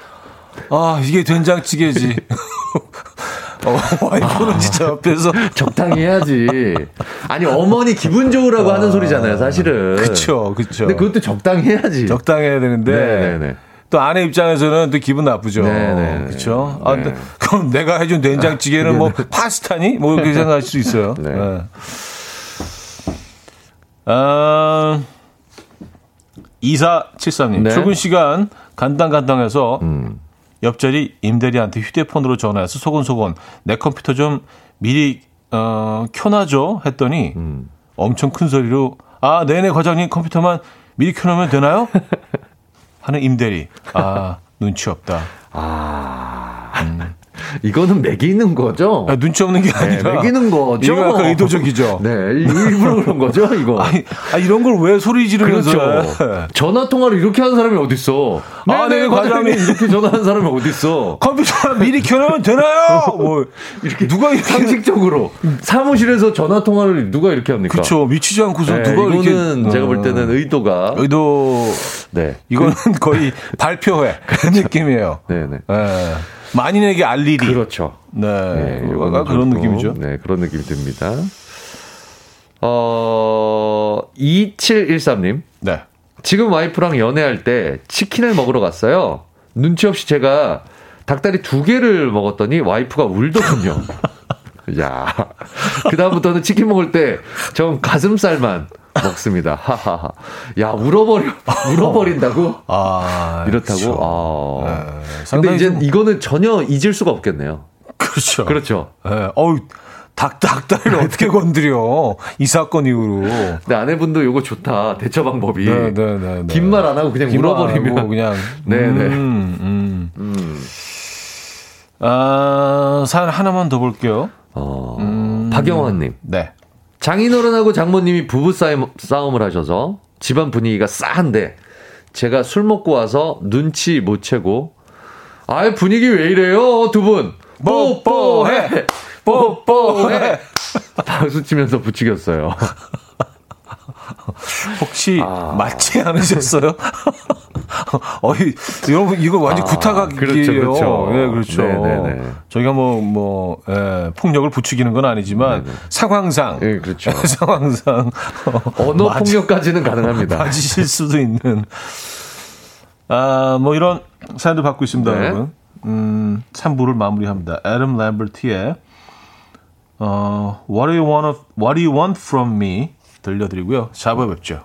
아, 이게 된장찌개지. 어, 와이프는 진짜 옆에서 적당히 해야지. 아니 어머니 기분 좋으라고 아, 하는 소리잖아요, 사실은. 그렇죠, 그렇죠. 근데 그것도 적당히 해야지. 적당히 해야 되는데. 네네네. 또 아내 입장에서는 또 기분 나쁘죠. 그렇죠. 아, 네. 그럼 내가 해준 된장찌개는 뭐 파스타니? 뭐 이렇게 생각할 수 있어요. 네. 네. 아, 2473님. 네. 출근 시간 간당간당해서 음. 옆자리 임대리한테 휴대폰으로 전화해서 소곤소곤 내 컴퓨터 좀 미리 어, 켜놔줘 했더니 음. 엄청 큰 소리로 아 네네 과장님 컴퓨터만 미리 켜놓으면 되나요? 하는 임대리 아 눈치 없다. 아 음. 이거는 매기는 거죠? 아, 눈치 없는 게 네, 아니라. 네, 매기는 거죠? 이거 약간 의도적이죠? 네, 일부러 그런 거죠, 이거. 아니, 아, 이런 걸 왜 소리 지르면서. 그렇죠. 전화 통화를 이렇게 하는 사람이 어딨어? 아, 네, 네, 과장님. 이렇게 전화하는 사람이 어딨어? 컴퓨터 미리 켜놓으면 되나요? 뭐, 이렇게. 누가 이렇게. 상식적으로. 사무실에서 전화 통화를 누가 이렇게 합니까? 그렇죠. 미치지 않고서 네, 누가 이거는 이렇게. 제가 볼 때는 의도가. 의도. 네. 이거는 거의 발표회. 그런 느낌이에요. 네네. 네. 네. 만인에게 알 일이. 그렇죠. 네. 네 이거가 그런 느낌이죠. 네, 그런 느낌이 듭니다. 어, 2713님. 네. 지금 와이프랑 연애할 때 치킨을 먹으러 갔어요. 눈치 없이 제가 닭다리 두 개를 먹었더니 와이프가 울더군요. 야. 그다음부터는 치킨 먹을 때 전 가슴살만 먹습니다. 하하하. 야, 울어버려, 울어버린다고? 아, 이렇다고? 그렇죠. 아. 네, 근데 이제 이거는 전혀 잊을 수가 없겠네요. 그렇죠. 그렇죠. 네, 어우, 닭, 닭다리를 어떻게 건드려. 이 사건 이후로. 근데 아내분도 이거 좋다. 대처 방법이. 네, 네, 네. 네. 긴 말 안 하고 그냥 울어버리면. 그냥. 네네. 네. 음, 음. 음. 아, 사연 하나만 더 볼게요. 어, 음, 박영환님. 네. 장인어른하고 장모님이 부부 싸움을 하셔서 집안 분위기가 싸한데 제가 술 먹고 와서 눈치 못 채고 아 분위기 왜 이래요 두 분? 뽀뽀해! 뽀뽀해! 박수 치면서 부추겼어요. 혹시 아... 맞지 않으셨어요? 어이, 여러분, 이거 완전 아, 구타각이에요. 그렇죠, 그렇죠. 네, 그렇죠. 네네네. 저희가 뭐, 뭐, 예, 폭력을 부추기는 건 아니지만, 네네. 상황상. 네, 그렇죠. 상황상. 언어 맞, 폭력까지는 가능합니다. 맞으실 수도 있는. 아, 뭐 이런 사연도 받고 있습니다, 네. 여러분. 음, 3부를 마무리합니다. 애덤 램버트의, 어, What do you want, what do you want from me? 들려드리고요. 4부에 뵙죠.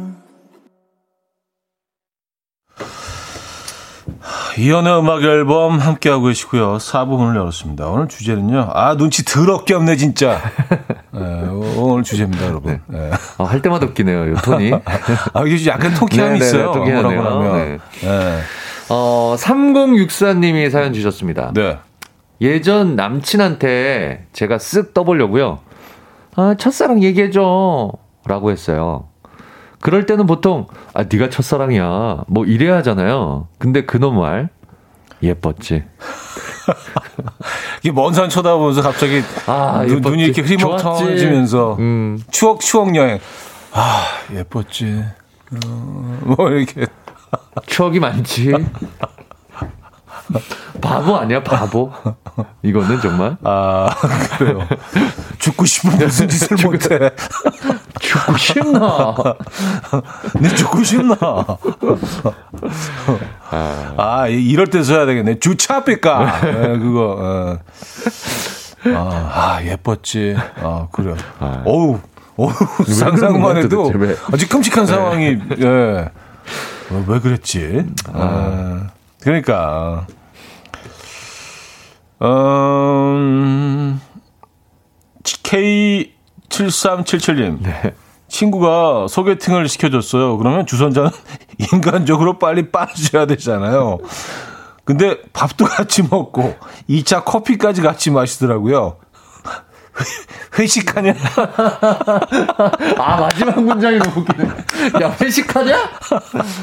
이연의 음악 앨범 함께하고 계시고요. 4부 문을 열었습니다. 오늘 주제는요. 아, 눈치 더럽게 없네, 진짜. 네, 오늘 주제입니다, 여러분. 네. 네. 어, 할 때마다 웃기네요, 이 톤이. 아, 이게 약간 토끼함이 네, 있어요. 토끼하네요. 네. 네. 어, 3064님이 사연 주셨습니다. 네. 예전 남친한테 제가 쓱 떠보려고요. 아, 첫사랑 얘기해줘. 라고 했어요. 그럴 때는 보통 아 네가 첫사랑이야 뭐 이래야 하잖아요. 근데 그놈 말 예뻤지. 이게 먼 산 쳐다보면서 갑자기 아, 눈, 눈이 이렇게 흐리멍텅해지면서 음. 추억 추억 여행. 아 예뻤지. 어, 뭐 이렇게 추억이 많지. 바보 아니야 바보 이거는 정말 아 그래요 죽고 싶은 무슨 짓을 못해 죽고 싶나 내 죽고 싶나 아 이럴 때 써야 되겠네 주차삐까 네, 그거 어. 아, 아 예뻤지 아 그래 아. 어우 어우 상상만 해도 아주 끔찍한 상황이 예. 어, 왜 그랬지 아. 아. 그러니까 음, K7377님. 네. 친구가 소개팅을 시켜줬어요. 그러면 주선자는 인간적으로 빨리 빠져야 되잖아요. 근데 밥도 같이 먹고 2차 커피까지 같이 마시더라고요. 회식하냐? 아, 마지막 문장이 너무 웃기네. 야, 회식하냐?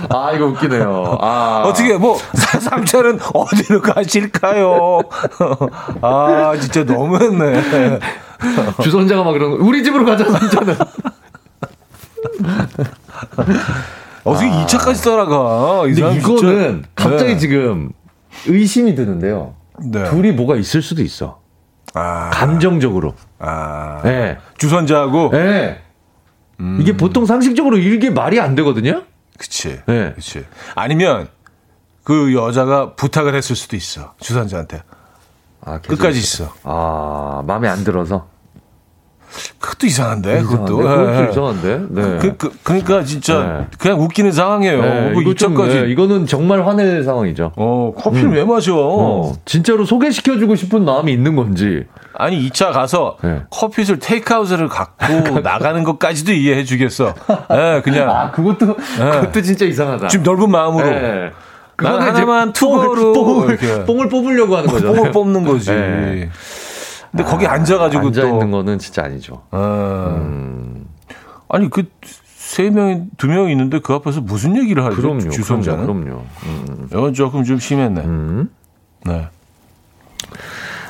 아, 이거 웃기네요. 아. 어떻게, 뭐, 삼차는 어디로 가실까요? 아, 진짜 너무했네. 주선자가 막 그러는 거. 우리 집으로 가자, 삼차는. 어떻게 아. 2차까지 따라가? 이 근데 이거는 진짜. 갑자기 네. 지금 의심이 드는데요. 네. 둘이 뭐가 있을 수도 있어. 아. 감정적으로. 아. 네. 주선자하고. 네. 음. 이게 보통 상식적으로 이게 말이 안 되거든요. 그치. 네. 그치. 아니면 그 여자가 부탁을 했을 수도 있어. 주선자한테. 아, 끝까지 있어. 아, 마음에 안 들어서. 그것도 이상한데, 그것도. 그것도 네. 이상한데. 네. 그, 그, 그 러니까 진짜 네. 그냥 웃기는 상황이에요. 네, 이거 이까지 네, 이거는 정말 화낼 상황이죠. 어, 커피를 음. 왜 마셔? 어, 진짜로 소개시켜주고 싶은 마음이 있는 건지. 아니 2차 가서 네. 커피를 테이크아웃을 갖고 나가는 것까지도 이해해 주겠어. 네, 그냥. 아, 그것도 네. 그것도 진짜 이상하다. 좀 넓은 마음으로. 네. 난 하나만 투고로 뽕을, 뽕을, 뽕을, 뽑으려고 하는 거죠. 뽕을 뽑는 거지. 네. 근데 아, 거기 앉아가지고 앉아 또 있는 거는 진짜 아니죠. 아, 음. 아니 그 세 명이 두 명이 있는데 그 앞에서 무슨 얘기를 하죠? 그럼요, 주선자는. 그럼요. 그럼요. 음. 이건 조금 좀 심했네. 음. 네.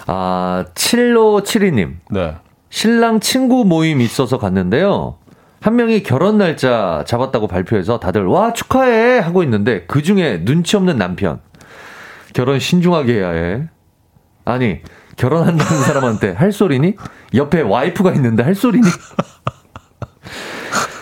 아, 7572님. 네. 신랑 친구 모임 있어서 갔는데요. 한 명이 결혼 날짜 잡았다고 발표해서 다들 와 축하해 하고 있는데 그 중에 눈치 없는 남편 결혼 신중하게 해야 해. 아니 결혼한다는 사람한테 할 소리니? 옆에 와이프가 있는데 할 소리니?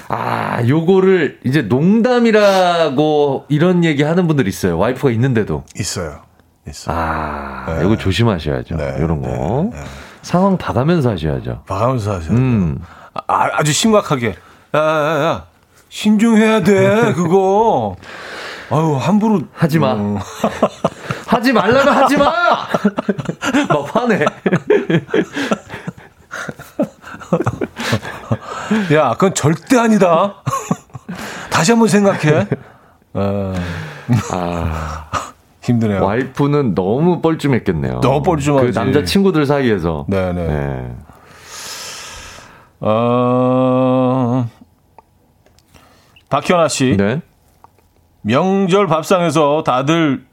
아, 요거를 이제 농담이라고 이런 얘기 하는 분들 있어요. 와이프가 있는데도. 있어요. 있어요. 아, 네. 요거 조심하셔야죠. 네, 요런 거. 네, 네. 상황 봐가면서 하셔야죠. 봐가면서 하셔야죠. 음. 아, 아주 심각하게. 야, 야, 야. 신중해야 돼, 그거. 아유, 함부로. 하지 마. 음. 하지 말라면 하지 마! 막 화내. 야, 그건 절대 아니다. 다시 한번 생각해. 어. 아. 힘드네요. 와이프는 너무 뻘쭘했겠네요. 너무 뻘쭘하지. 그 남자 친구들 사이에서. 네네. 네. 어... 박현아 씨. 네. 명절 밥상에서 다들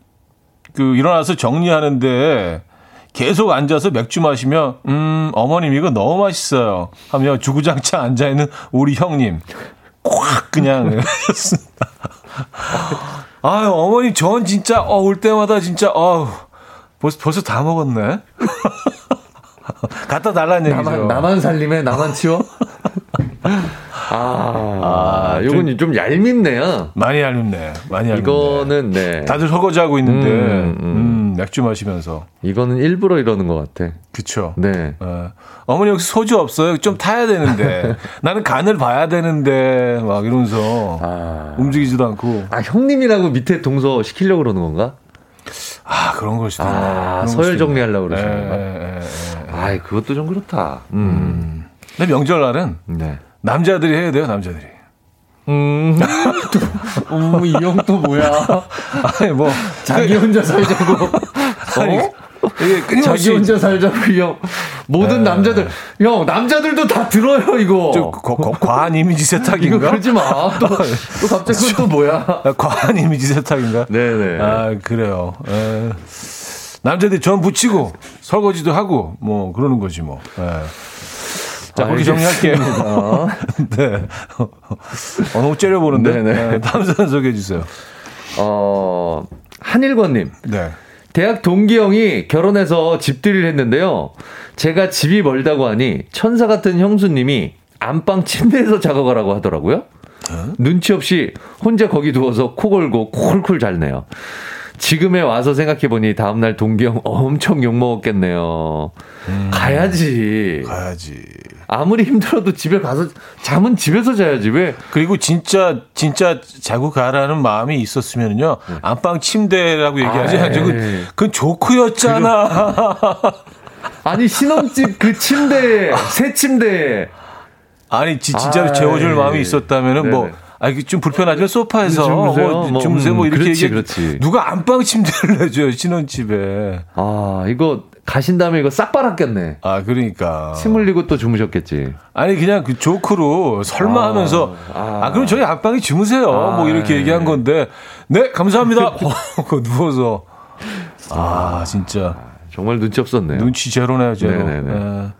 그 일어나서 정리하는데 계속 앉아서 맥주 마시며 음 어머님 이거 너무 맛있어요. 하며 주구장창 앉아 있는 우리 형님. 꽉 그냥 아유 어머니 전 진짜 어, 올 때마다 진짜 어 벌써 벌써 다 먹었네. 갖다 달라는 얘기죠. 나만 나만 살림해 나만 치워 아, 아 요건 좀, 좀 얄밉네요. 많이 얄밉네. 많이 얄밉네. 이거는 네. 다들 설거지하고 있는데 음, 음. 음, 맥주 마시면서. 이거는 일부러 이러는 것 같아. 그쵸. 네. 어. 어머니 혹시 소주 없어요? 좀 타야 되는데. 나는 간을 봐야 되는데 막 이러면서 아. 움직이지도 않고. 아 형님이라고 밑에 동서 시키려고 그러는 건가? 아 그런 걸 수도 아, 서열 정리하려고 그러시는 건가? 예, 예, 아 그것도 좀 그렇다. 음. 음. 근데 명절날은 네. 남자들이 해야 돼요, 남자들이. 음, 또, 음, 이형 또 뭐야? 아니, 뭐. 자기 혼자 살자고. 아니, 어? 이게 끊임없이. 자기 혼자 살자고, 형. 모든 에... 네. 남자들. 형, 남자들도 다 들어요, 이거. 저, 거, 거, 과한 이미지 세탁인가? 이거 그러지 마. 또, 또 갑자기 그건 또 뭐야? 과한 이미지 세탁인가? 네네. 아, 그래요. 에. 남자들이 전 붙이고, 설거지도 하고, 뭐, 그러는 거지, 뭐. 에. 자, 그렇게 정리할게요. 네. 어, 너무 째려보는데. 네네. 네. 네, 다음 사연 소개해 주세요. 어, 한일권님. 네. 대학 동기 형이 결혼해서 집들이를 했는데요. 제가 집이 멀다고 하니 천사 같은 형수님이 안방 침대에서 작업하라고 하더라고요. 어? 눈치 없이 혼자 거기 누워서 코 골고 콜콜 잘네요. 지금에 와서 생각해보니 다음날 동기 형 엄청 욕먹었겠네요. 음, 가야지. 가야지. 아무리 힘들어도 집에 가서 잠은 집에서 자야지 왜? 그리고 진짜 진짜 자고 가라는 마음이 있었으면요 네. 안방 침대라고 얘기하지 아, 그 그건 조크였잖아. 아니 신혼집 그 침대 새 침대. 아니 지, 진짜로 아, 재워줄 마음이 있었다면은 뭐. 아, 이게 좀 불편하죠. 소파에서 주무세요, 뭐, 뭐, 주무세요, 뭐, 음, 이렇게 그렇지, 그렇지. 누가 안방 침대를 내줘요, 신혼집에. 아, 이거 가신 다음에 이거 싹 빨았겠네. 아, 그러니까. 침 흘리고 또 주무셨겠지. 아니, 그냥 그 조크로 설마 아, 하면서, 아, 아, 그럼 저희 안방에 주무세요. 아, 뭐 이렇게 네. 얘기한 건데, 네, 감사합니다. 어, 누워서. 아, 진짜. 정말 눈치 없었네요. 눈치 제로네요, 제로. 네네네. 네.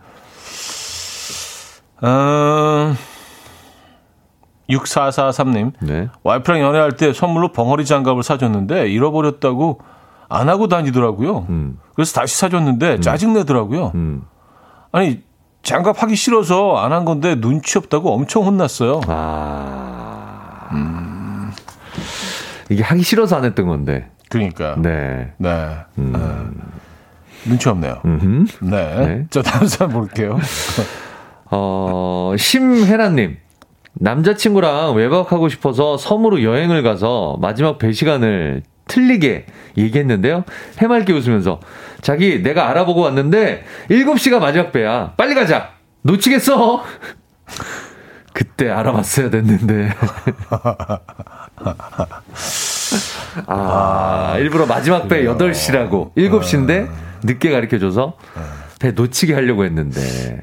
아, 6443님. 네. 와이프랑 연애할 때 선물로 벙어리 장갑을 사줬는데 잃어버렸다고 안 하고 다니더라고요. 음. 그래서 다시 사줬는데 음. 짜증내더라고요. 음. 아니, 장갑 하기 싫어서 안 한 건데 눈치 없다고 엄청 혼났어요. 아. 음. 이게 하기 싫어서 안 했던 건데. 그러니까. 네. 네. 음. 아. 눈치 없네요. 네. 네. 저 다음 사람 볼게요. 어, 심혜란님. 남자친구랑 외박하고 싶어서 섬으로 여행을 가서 마지막 배 시간을 틀리게 얘기했는데요. 해맑게 웃으면서 자기 내가 알아보고 왔는데 7시가 마지막 배야. 빨리 가자. 놓치겠어. 그때 알아봤어야 됐는데. 아, 일부러 마지막 배 8시라고 7시인데 늦게 가르쳐 줘서 배 놓치게 하려고 했는데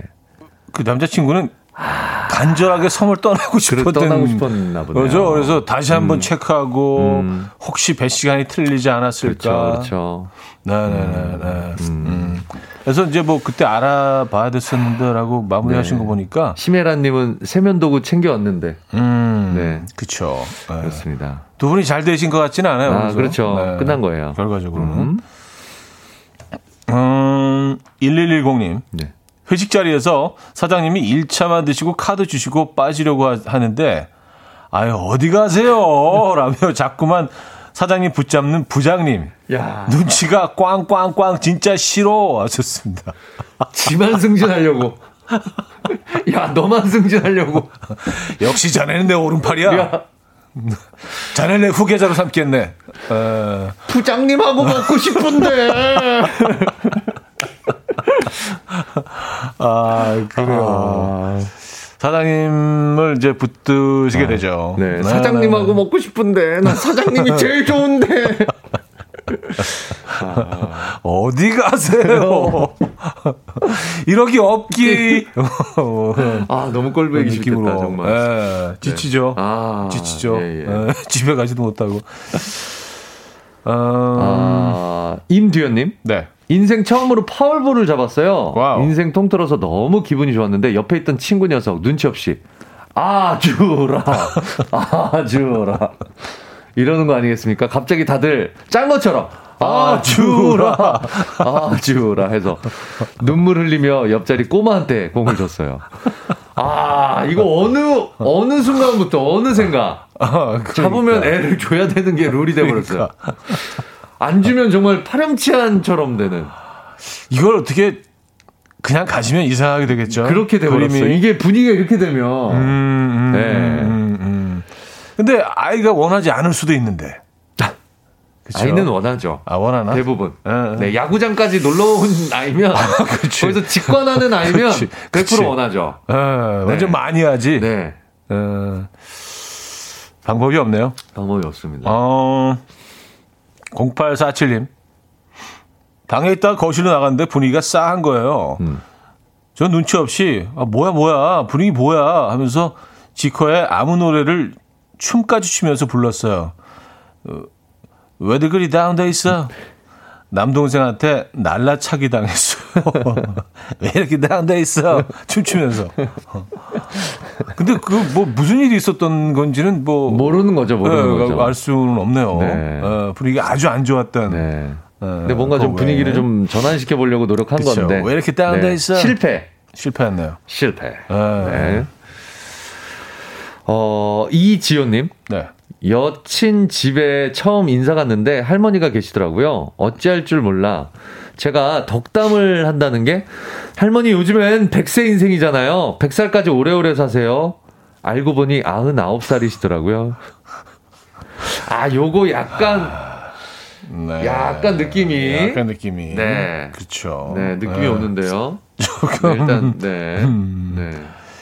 그 남자친구는 간절하게 섬을 떠나고 싶었던 떠나고 싶었나 보네요. 그죠. 그래서 다시 한번 음. 체크하고 음. 혹시 배 시간이 틀리지 않았을까. 그렇죠. 그렇죠. 네네네. 네, 네. 음. 음. 그래서 이제 뭐 그때 알아봐야 됐었는데라고 마무리하신 네. 거 보니까 심혜란님은 세면도구 챙겨왔는데. 음. 네. 그렇죠. 네. 그렇습니다. 두 분이 잘 되신 것 같지는 않아요. 아, 그렇죠. 네. 끝난 거예요. 결과적으로는. 음. 음, 1110님. 네. 회식 자리에서 사장님이 1차만 드시고 카드 주시고 빠지려고 하는데, 아유, 어디 가세요? 라며 자꾸만 사장님 붙잡는 부장님. 야. 눈치가 꽝꽝꽝 진짜 싫어. 하셨습니다. 지만 승진하려고. 야, 너만 승진하려고. 역시 자네는 내 오른팔이야. 야. 자네네 후계자로 삼겠네. 어. 부장님하고 먹고 싶은데. 아, 그래요. 아. 사장님을 이제 붙드시게 아, 되죠. 네, 네 사장님하고 네. 먹고 싶은데, 나 사장님이 제일 좋은데. 아, 어디 가세요? 이러기 없기. 아, 너무 꼴보기 싫겠다, 정말. 네, 지치죠. 네. 아, 지치죠. 예, 예. 네, 집에 가지도 못하고. 어... 아, 임두현님? 네. 인생 처음으로 파울볼을 잡았어요. 와우. 인생 통틀어서 너무 기분이 좋았는데 옆에 있던 친구 녀석 눈치 없이 아주라 아주라 이러는 거 아니겠습니까? 갑자기 다들 짠 것처럼 아주라 아주라 해서 눈물 흘리며 옆자리 꼬마한테 공을 줬어요. 아 이거 어느 어느 순간부터 어느 생각 아, 그러니까. 잡으면 애를 줘야 되는 게 룰이 돼버렸어요. 그러니까. 안 주면 정말 파렴치한처럼 되는. 이걸 어떻게 그냥 가시면 이상하게 되겠죠. 그렇게 되버렸어요. 이게 분위기가 이렇게 되면. 음, 음, 네. 음, 음. 근데 아이가 원하지 않을 수도 있는데. 그쵸? 아이는 원하죠. 아, 원하나? 대부분. 네, 네. 야구장까지 놀러 온 아이면. 아, 거기서 직관하는 아이면 그치, 100% 그치. 원하죠. 네, 완전 네. 많이 하지. 네. 어, 방법이 없네요. 방법이 없습니다. 어, 0847님. 방에 있다가 거실로 나갔는데 분위기가 싸한 거예요. 음. 저 눈치 없이, 아, 뭐야, 뭐야, 분위기 뭐야 하면서 지커의 아무 노래를 춤까지 추면서 불렀어요. 어, 왜들 그리 다운돼 있어? 남동생한테 날라차기 당했어. 왜 이렇게 다운돼 있어? 춤추면서. 근데 그 뭐 무슨 일이 있었던 건지는 뭐 모르는 거죠, 모르는 네, 거죠. 알 수는 없네요. 네. 어, 분위기가 아주 안 좋았던. 네. 어, 근데 뭔가 좀 분위기를 좀 전환시켜 보려고 노력한 그쵸. 건데 왜 이렇게 다운돼 네. 있어? 실패. 실패했네요. 실패. 아. 네. 어 이지호님. 네. 여친 집에 처음 인사 갔는데 할머니가 계시더라고요. 어찌할 줄 몰라. 제가 덕담을 한다는 게 할머니 요즘엔 100세 인생이잖아요. 100살까지 오래오래 사세요. 알고 보니 99살이시더라고요. 아, 요거 약간 네. 약간 느낌이 약간 느낌이 네. 그렇죠. 네, 느낌이 네. 오는데요. 조금 네, 일단 네. 음. 네.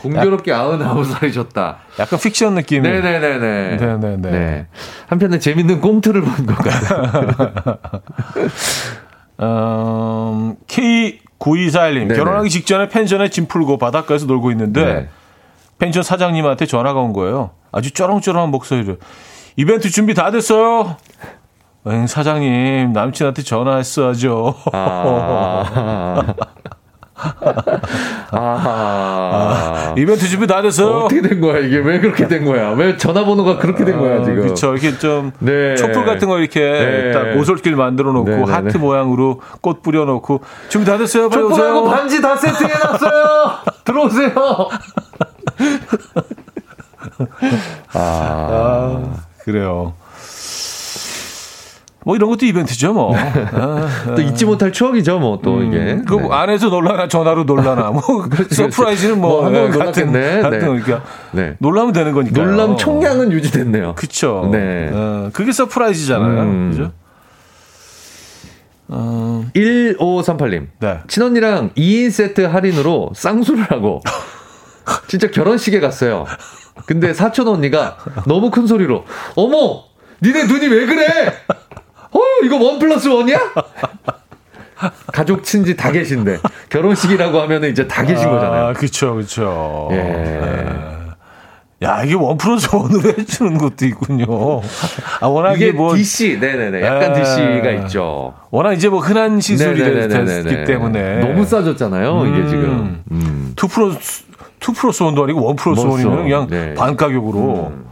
공교롭게 아흔아홉 살이셨다. 약간 픽션 느낌. 네네네네. 네네네. 네. 한편에 재밌는 꽁트를 본 것 같아요. 음, K9241님, 결혼하기 직전에 펜션에 짐 풀고 바닷가에서 놀고 있는데, 네. 펜션 사장님한테 전화가 온 거예요. 아주 쩌렁쩌렁한 목소리로. 이벤트 준비 다 됐어요? 응, 사장님, 남친한테 전화했어야죠. 아. 아, 이벤트 준비 다 됐어요. 어 떻게 된 거야 이게 왜 그렇게 된 거야? 왜 전화번호가 그렇게 된 거야 지금? 그렇죠. 이렇게 좀 네. 촛불 같은 거 이렇게 네. 딱 오솔길 만들어 놓고 네, 네, 하트 네. 모양으로 꽃 뿌려 놓고 준비 다 됐어요. 빨리 오세요. 반지 다 세팅해 놨어요. 들어오세요. 아, 아, 그래요. 뭐 이런 것도 이벤트죠, 뭐. 네. 아, 또 잊지 못할 추억이죠, 뭐, 또 음, 이게. 그 네. 안에서 놀라나, 전화로 놀라나, 뭐. 그렇지, surprise는 뭐. 뭐 한번 같은, 네. 같은, 그러니까. 네. 놀라면 되는 거니까. 놀람 총량은 유지됐네요. 그쵸. 네. 어, 그게 surprise잖아요. 음. 그죠? 어... 1538님. 네. 친언니랑 2인 세트 할인으로 쌍수를 하고 진짜 결혼식에 갔어요. 근데 사촌 언니가 너무 큰 소리로 어머 니네 눈이 왜 그래? 어 이거 one plus one이야? 가족 친지 다 계신데 결혼식이라고 하면 이제 다 계신 거잖아요. 아, 그렇죠, 그렇죠. 예. 네. 야, 이게 one plus one으로 해주는 것도 있군요. 아, 워낙 이게 뭐. DC, 네네네. 약간 에... DC가 있죠. 워낙 이제 뭐 흔한 시술이 됐기 때문에. 너무 싸졌잖아요, 음, 이게 지금. 음. 2 플러스, 2 플러스 원도 아니고 원 플러스 원이면 그냥 네. 반 가격으로. 음.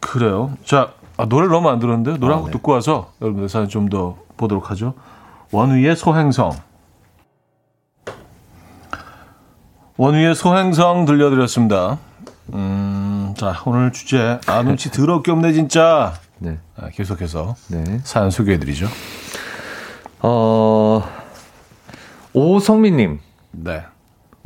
그래요. 자, 아, 노래를 너무 안 들었는데 노래 아, 한곡 네. 듣고 와서 여러분들 사연 좀 더 보도록 하죠. 원위의 소행성. 원위의 소행성 들려드렸습니다. 음, 자, 오늘 주제, 아, 눈치 더럽게 없네, 진짜. 네. 아, 계속해서 네. 사연 소개해드리죠. 어, 오성민님. 네.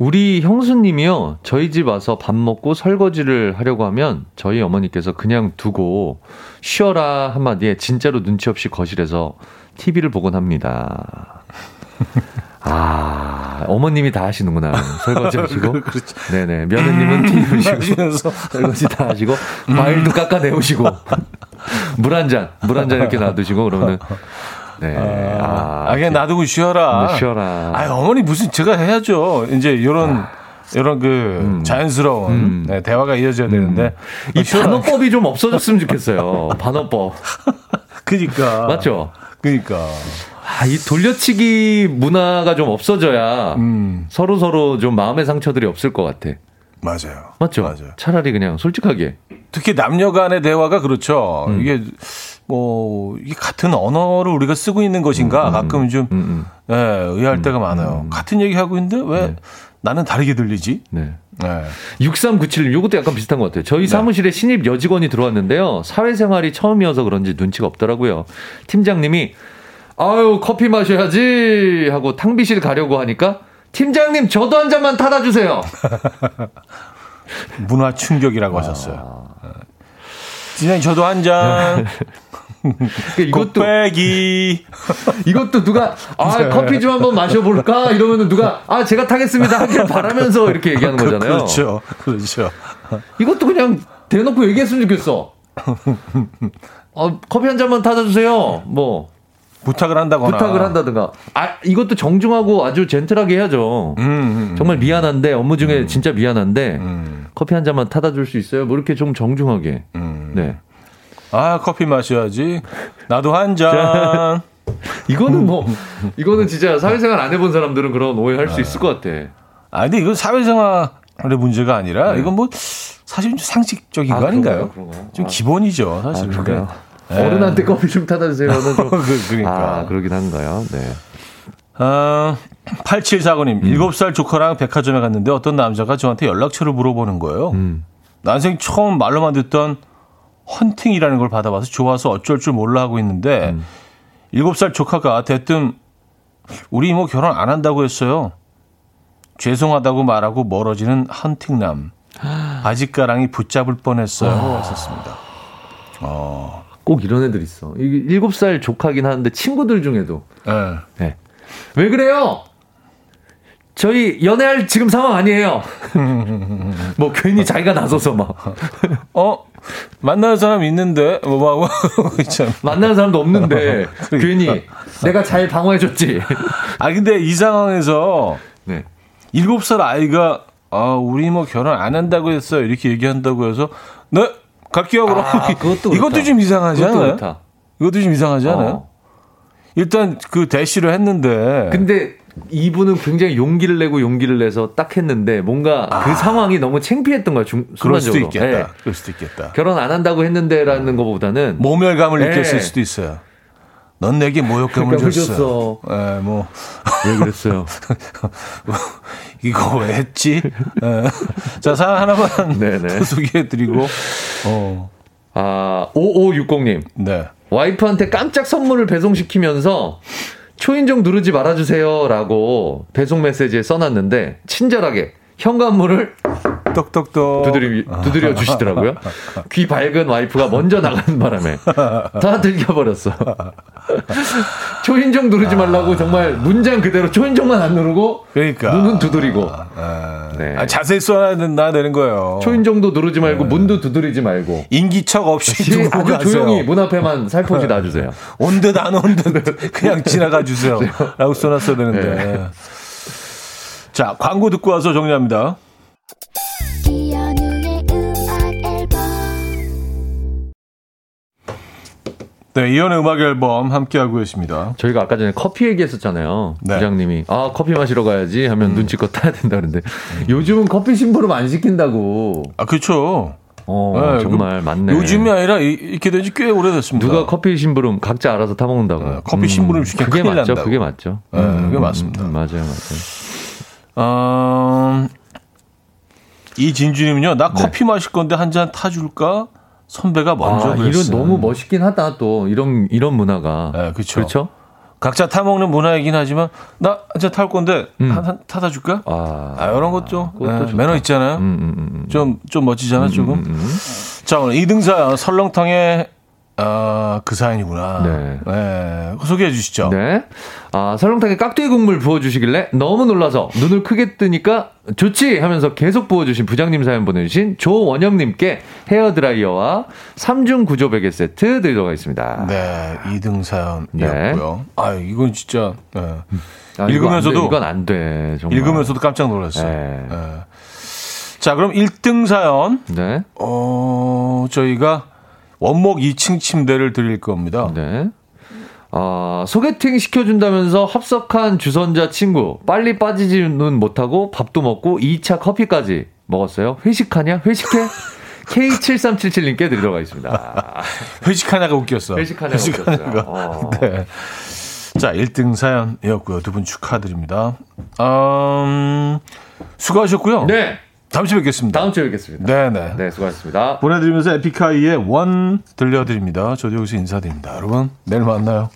우리 형수님이요, 저희 집 와서 밥 먹고 설거지를 하려고 하면 저희 어머니께서 그냥 두고 쉬어라 한마디에 진짜로 눈치 없이 거실에서 TV를 보곤 합니다. 아, 어머님이 다 하시는구나. 설거지 하시고. 그렇죠. 네네. 며느님은 티 드시고. 설거지 다 하시고. 과일도 깎아내오시고. 물 한 잔, 물 한 잔 이렇게 놔두시고, 그러면은. 네. 아, 아 그냥 놔두고 쉬어라. 네, 쉬어라. 아, 어머니 무슨 제가 해야죠. 이제 요런. 아. 이런 그 음. 자연스러운 음. 네, 대화가 이어져야 되는데 음. 이 반어법이 좀 없어졌으면 좋겠어요. 반어법. 그니까 맞죠. 그니까 아, 이 돌려치기 문화가 좀 없어져야 음. 서로 서로 좀 마음의 상처들이 없을 것 같아. 맞아요. 맞죠? 맞아요. 차라리 그냥 솔직하게. 특히 남녀 간의 대화가 그렇죠. 음. 이게 뭐 이게 같은 언어를 우리가 쓰고 있는 것인가 음, 음 가끔 좀 음, 음, 예, 의아할 때가 많아요. 같은 얘기 하고 있는데 왜 네. 나는 다르게 들리지? 네. 네. 6397님, 이것도 약간 비슷한 것 같아요. 저희 네. 사무실에 신입 여직원이 들어왔는데요. 사회생활이 처음이어서 그런지 눈치가 없더라고요. 팀장님이 아유, 커피 마셔야지 하고 탕비실 가려고 하니까 팀장님 저도 한 잔만 타다 주세요. 문화 충격이라고 아. 하셨어요. 팀장님 저도 한 잔. 그러니까 이것도 빼기 이것도 누가 아 네. 커피 좀 한번 마셔볼까 이러면은 누가 아 제가 타겠습니다 하길 바라면서 이렇게 얘기하는 그, 거잖아요. 그렇죠, 그렇죠. 이것도 그냥 대놓고 얘기했으면 좋겠어. 어, 커피 한 잔만 타다 주세요. 뭐 부탁을 한다거나 부탁을 한다든가 아 이것도 정중하고 아주 젠틀하게 해야죠. 음, 음, 음. 정말 미안한데 업무 중에 음. 진짜 미안한데 음. 커피 한 잔만 타다 줄 수 있어요? 뭐 이렇게 좀 정중하게. 음. 네. 아 커피 마셔야지. 나도 한 잔. 이거는 뭐 이거는 진짜 사회생활 안 해본 사람들은 그런 오해할 수 있을 것 같아. 아 근데 이건 사회생활의 문제가 아니라 네. 이건 뭐 사실 좀 상식적인 아, 거 아닌가요? 그런가요? 좀 아. 기본이죠 사실. 아? 네. 어른한테 커피 좀 타다 주세요는 좀 그, 그러니까 아, 그러긴 한가요? 네. 어, 8749님, 음. 7살 조카랑 백화점에 갔는데 어떤 남자가 저한테 연락처를 물어보는 거예요. 음. 난생 처음 말로만 듣던 헌팅이라는 걸 받아봐서 좋아서 어쩔 줄 몰라 하고 있는데 음. 7살 조카가 대뜸 우리 이모 결혼 안 한다고 했어요. 죄송하다고 말하고 멀어지는 헌팅남. 바지가랑이 붙잡을 뻔했어요. 아. 왔었습니다. 어. 꼭 이런 애들 있어. 일곱 살 조카긴 하는데 친구들 중에도. 네. 네. 왜 그래요? 저희 연애할 지금 상황 아니에요. 뭐 괜히 자기가 나서서 막. 어? 만나는 사람 있는데 뭐 만나는 사람도 없는데 그러니까. 괜히 내가 잘 방어해줬지. 아 근데 이 상황에서 네. 7살 아이가 아 우리 뭐 결혼 안 한다고 했어 이렇게 얘기한다고 해서 네 그럼. 아, 그것도 이것도 좀 이상하지 않아요? 그렇다. 이것도 좀 이상하지 않아요? 어. 일단 그 대시를 했는데. 근데 이분은 굉장히 용기를 내고 용기를 내서 딱 했는데 뭔가 아. 그 상황이 너무 창피했던 거야, 중, 순간적으로. 그럴 수도 있겠다. 네. 그럴 수도 있겠다. 결혼 안 한다고 했는데라는 것보다는. 모멸감을 네. 느꼈을 수도 있어요. 넌 내게 모욕감을 줬어. 예, 네, 뭐. 왜 그랬어요? 이거 왜 했지? 네. 자, 사연 하나만 소개해드리고, 어. 아, 5560님. 네. 와이프한테 깜짝 선물을 배송시키면서 초인종 누르지 말아주세요라고 배송 메시지에 써놨는데 친절하게 현관문을 똑똑똑 두드리, 두드려 주시더라고요. 귀 밝은 와이프가 먼저 나가는 바람에 다 들켜버렸어. 초인종 누르지 말라고 정말 문장 그대로 초인종만 안 누르고 그러니까 문은 두드리고 아, 네. 아, 자세히 써야 된다 되는 거예요. 초인종도 누르지 말고 네. 문도 두드리지 말고 인기척 없이 시, 아주 가세요. 조용히 문 앞에만 살포시 놔주세요. 온 듯 안 온 듯 그냥 지나가 주세요. 라고 써놨어야 되는데. 네. 자 광고 듣고 와서 정리합니다. 네, 이연의 음악 앨범 함께하고 계십니다. 저희가 아까 전에 커피 얘기했었잖아요. 네. 부장님이 아 커피 마시러 가야지 하면 음. 눈치껏 타야 된다 그러는데 음. 요즘은 커피 심부름 안 시킨다고. 아 그렇죠. 어, 네, 정말 맞네. 요즘이 아니라 이렇게 된 지 꽤 오래됐습니다. 누가 커피 심부름 각자 알아서 타 먹는다고. 네, 커피 심부름 시키면 그게 맞죠. 난다고. 그게 맞죠. 네, 음, 그게 맞습니다. 음, 맞아요, 맞아요. 어, 이진주님은요, 나 네. 커피 마실 건데 한 잔 타줄까? 선배가 먼저 아, 이런 너무 멋있긴 하다 또 이런 이런 문화가. 네, 그렇죠. 그렇죠. 각자 타 먹는 문화이긴 하지만 나 이제 탈 건데 음. 한, 한 타다 줄까? 아, 아 이런 것도 네, 매너 있잖아요. 좀좀 음, 음, 음, 좀 멋지잖아 조금. 자 오늘 2등사 설렁탕에 아, 그 사연이구나. 네. 네. 소개해 주시죠. 네. 아, 설렁탕에 깍두기 국물 부어주시길래 너무 놀라서 눈을 크게 뜨니까 좋지! 하면서 계속 부어주신 부장님 사연 보내주신 조원영님께 헤어드라이어와 3중 구조 베개 세트 드리도록 하겠습니다. 네. 2등 사연이었고요. 네. 아, 이건 진짜, 네. 아, 읽으면서도. 이건 안 돼. 정말. 읽으면서도 깜짝 놀랐어요. 네. 네. 자, 그럼 1등 사연. 네. 어, 저희가 원목 2층 침대를 드릴 겁니다. 네. 아, 소개팅 시켜준다면서 합석한 주선자 친구. 빨리 빠지지는 못하고 밥도 먹고 2차 커피까지 먹었어요. 회식하냐? 회식해? K7377님께 드리도록 하겠습니다. 회식하냐가 웃겼어. 회식하냐가, 회식하냐가. 웃겼어요. 어. 네. 자, 1등 사연이었고요. 두 분 축하드립니다. 음, 수고하셨고요. 네. 다음 주에 뵙겠습니다. 다음 주에 뵙겠습니다. 네네. 네, 수고하셨습니다. 보내드리면서 에픽하이의 원 들려드립니다. 저도 여기서 인사드립니다. 여러분, 내일 만나요.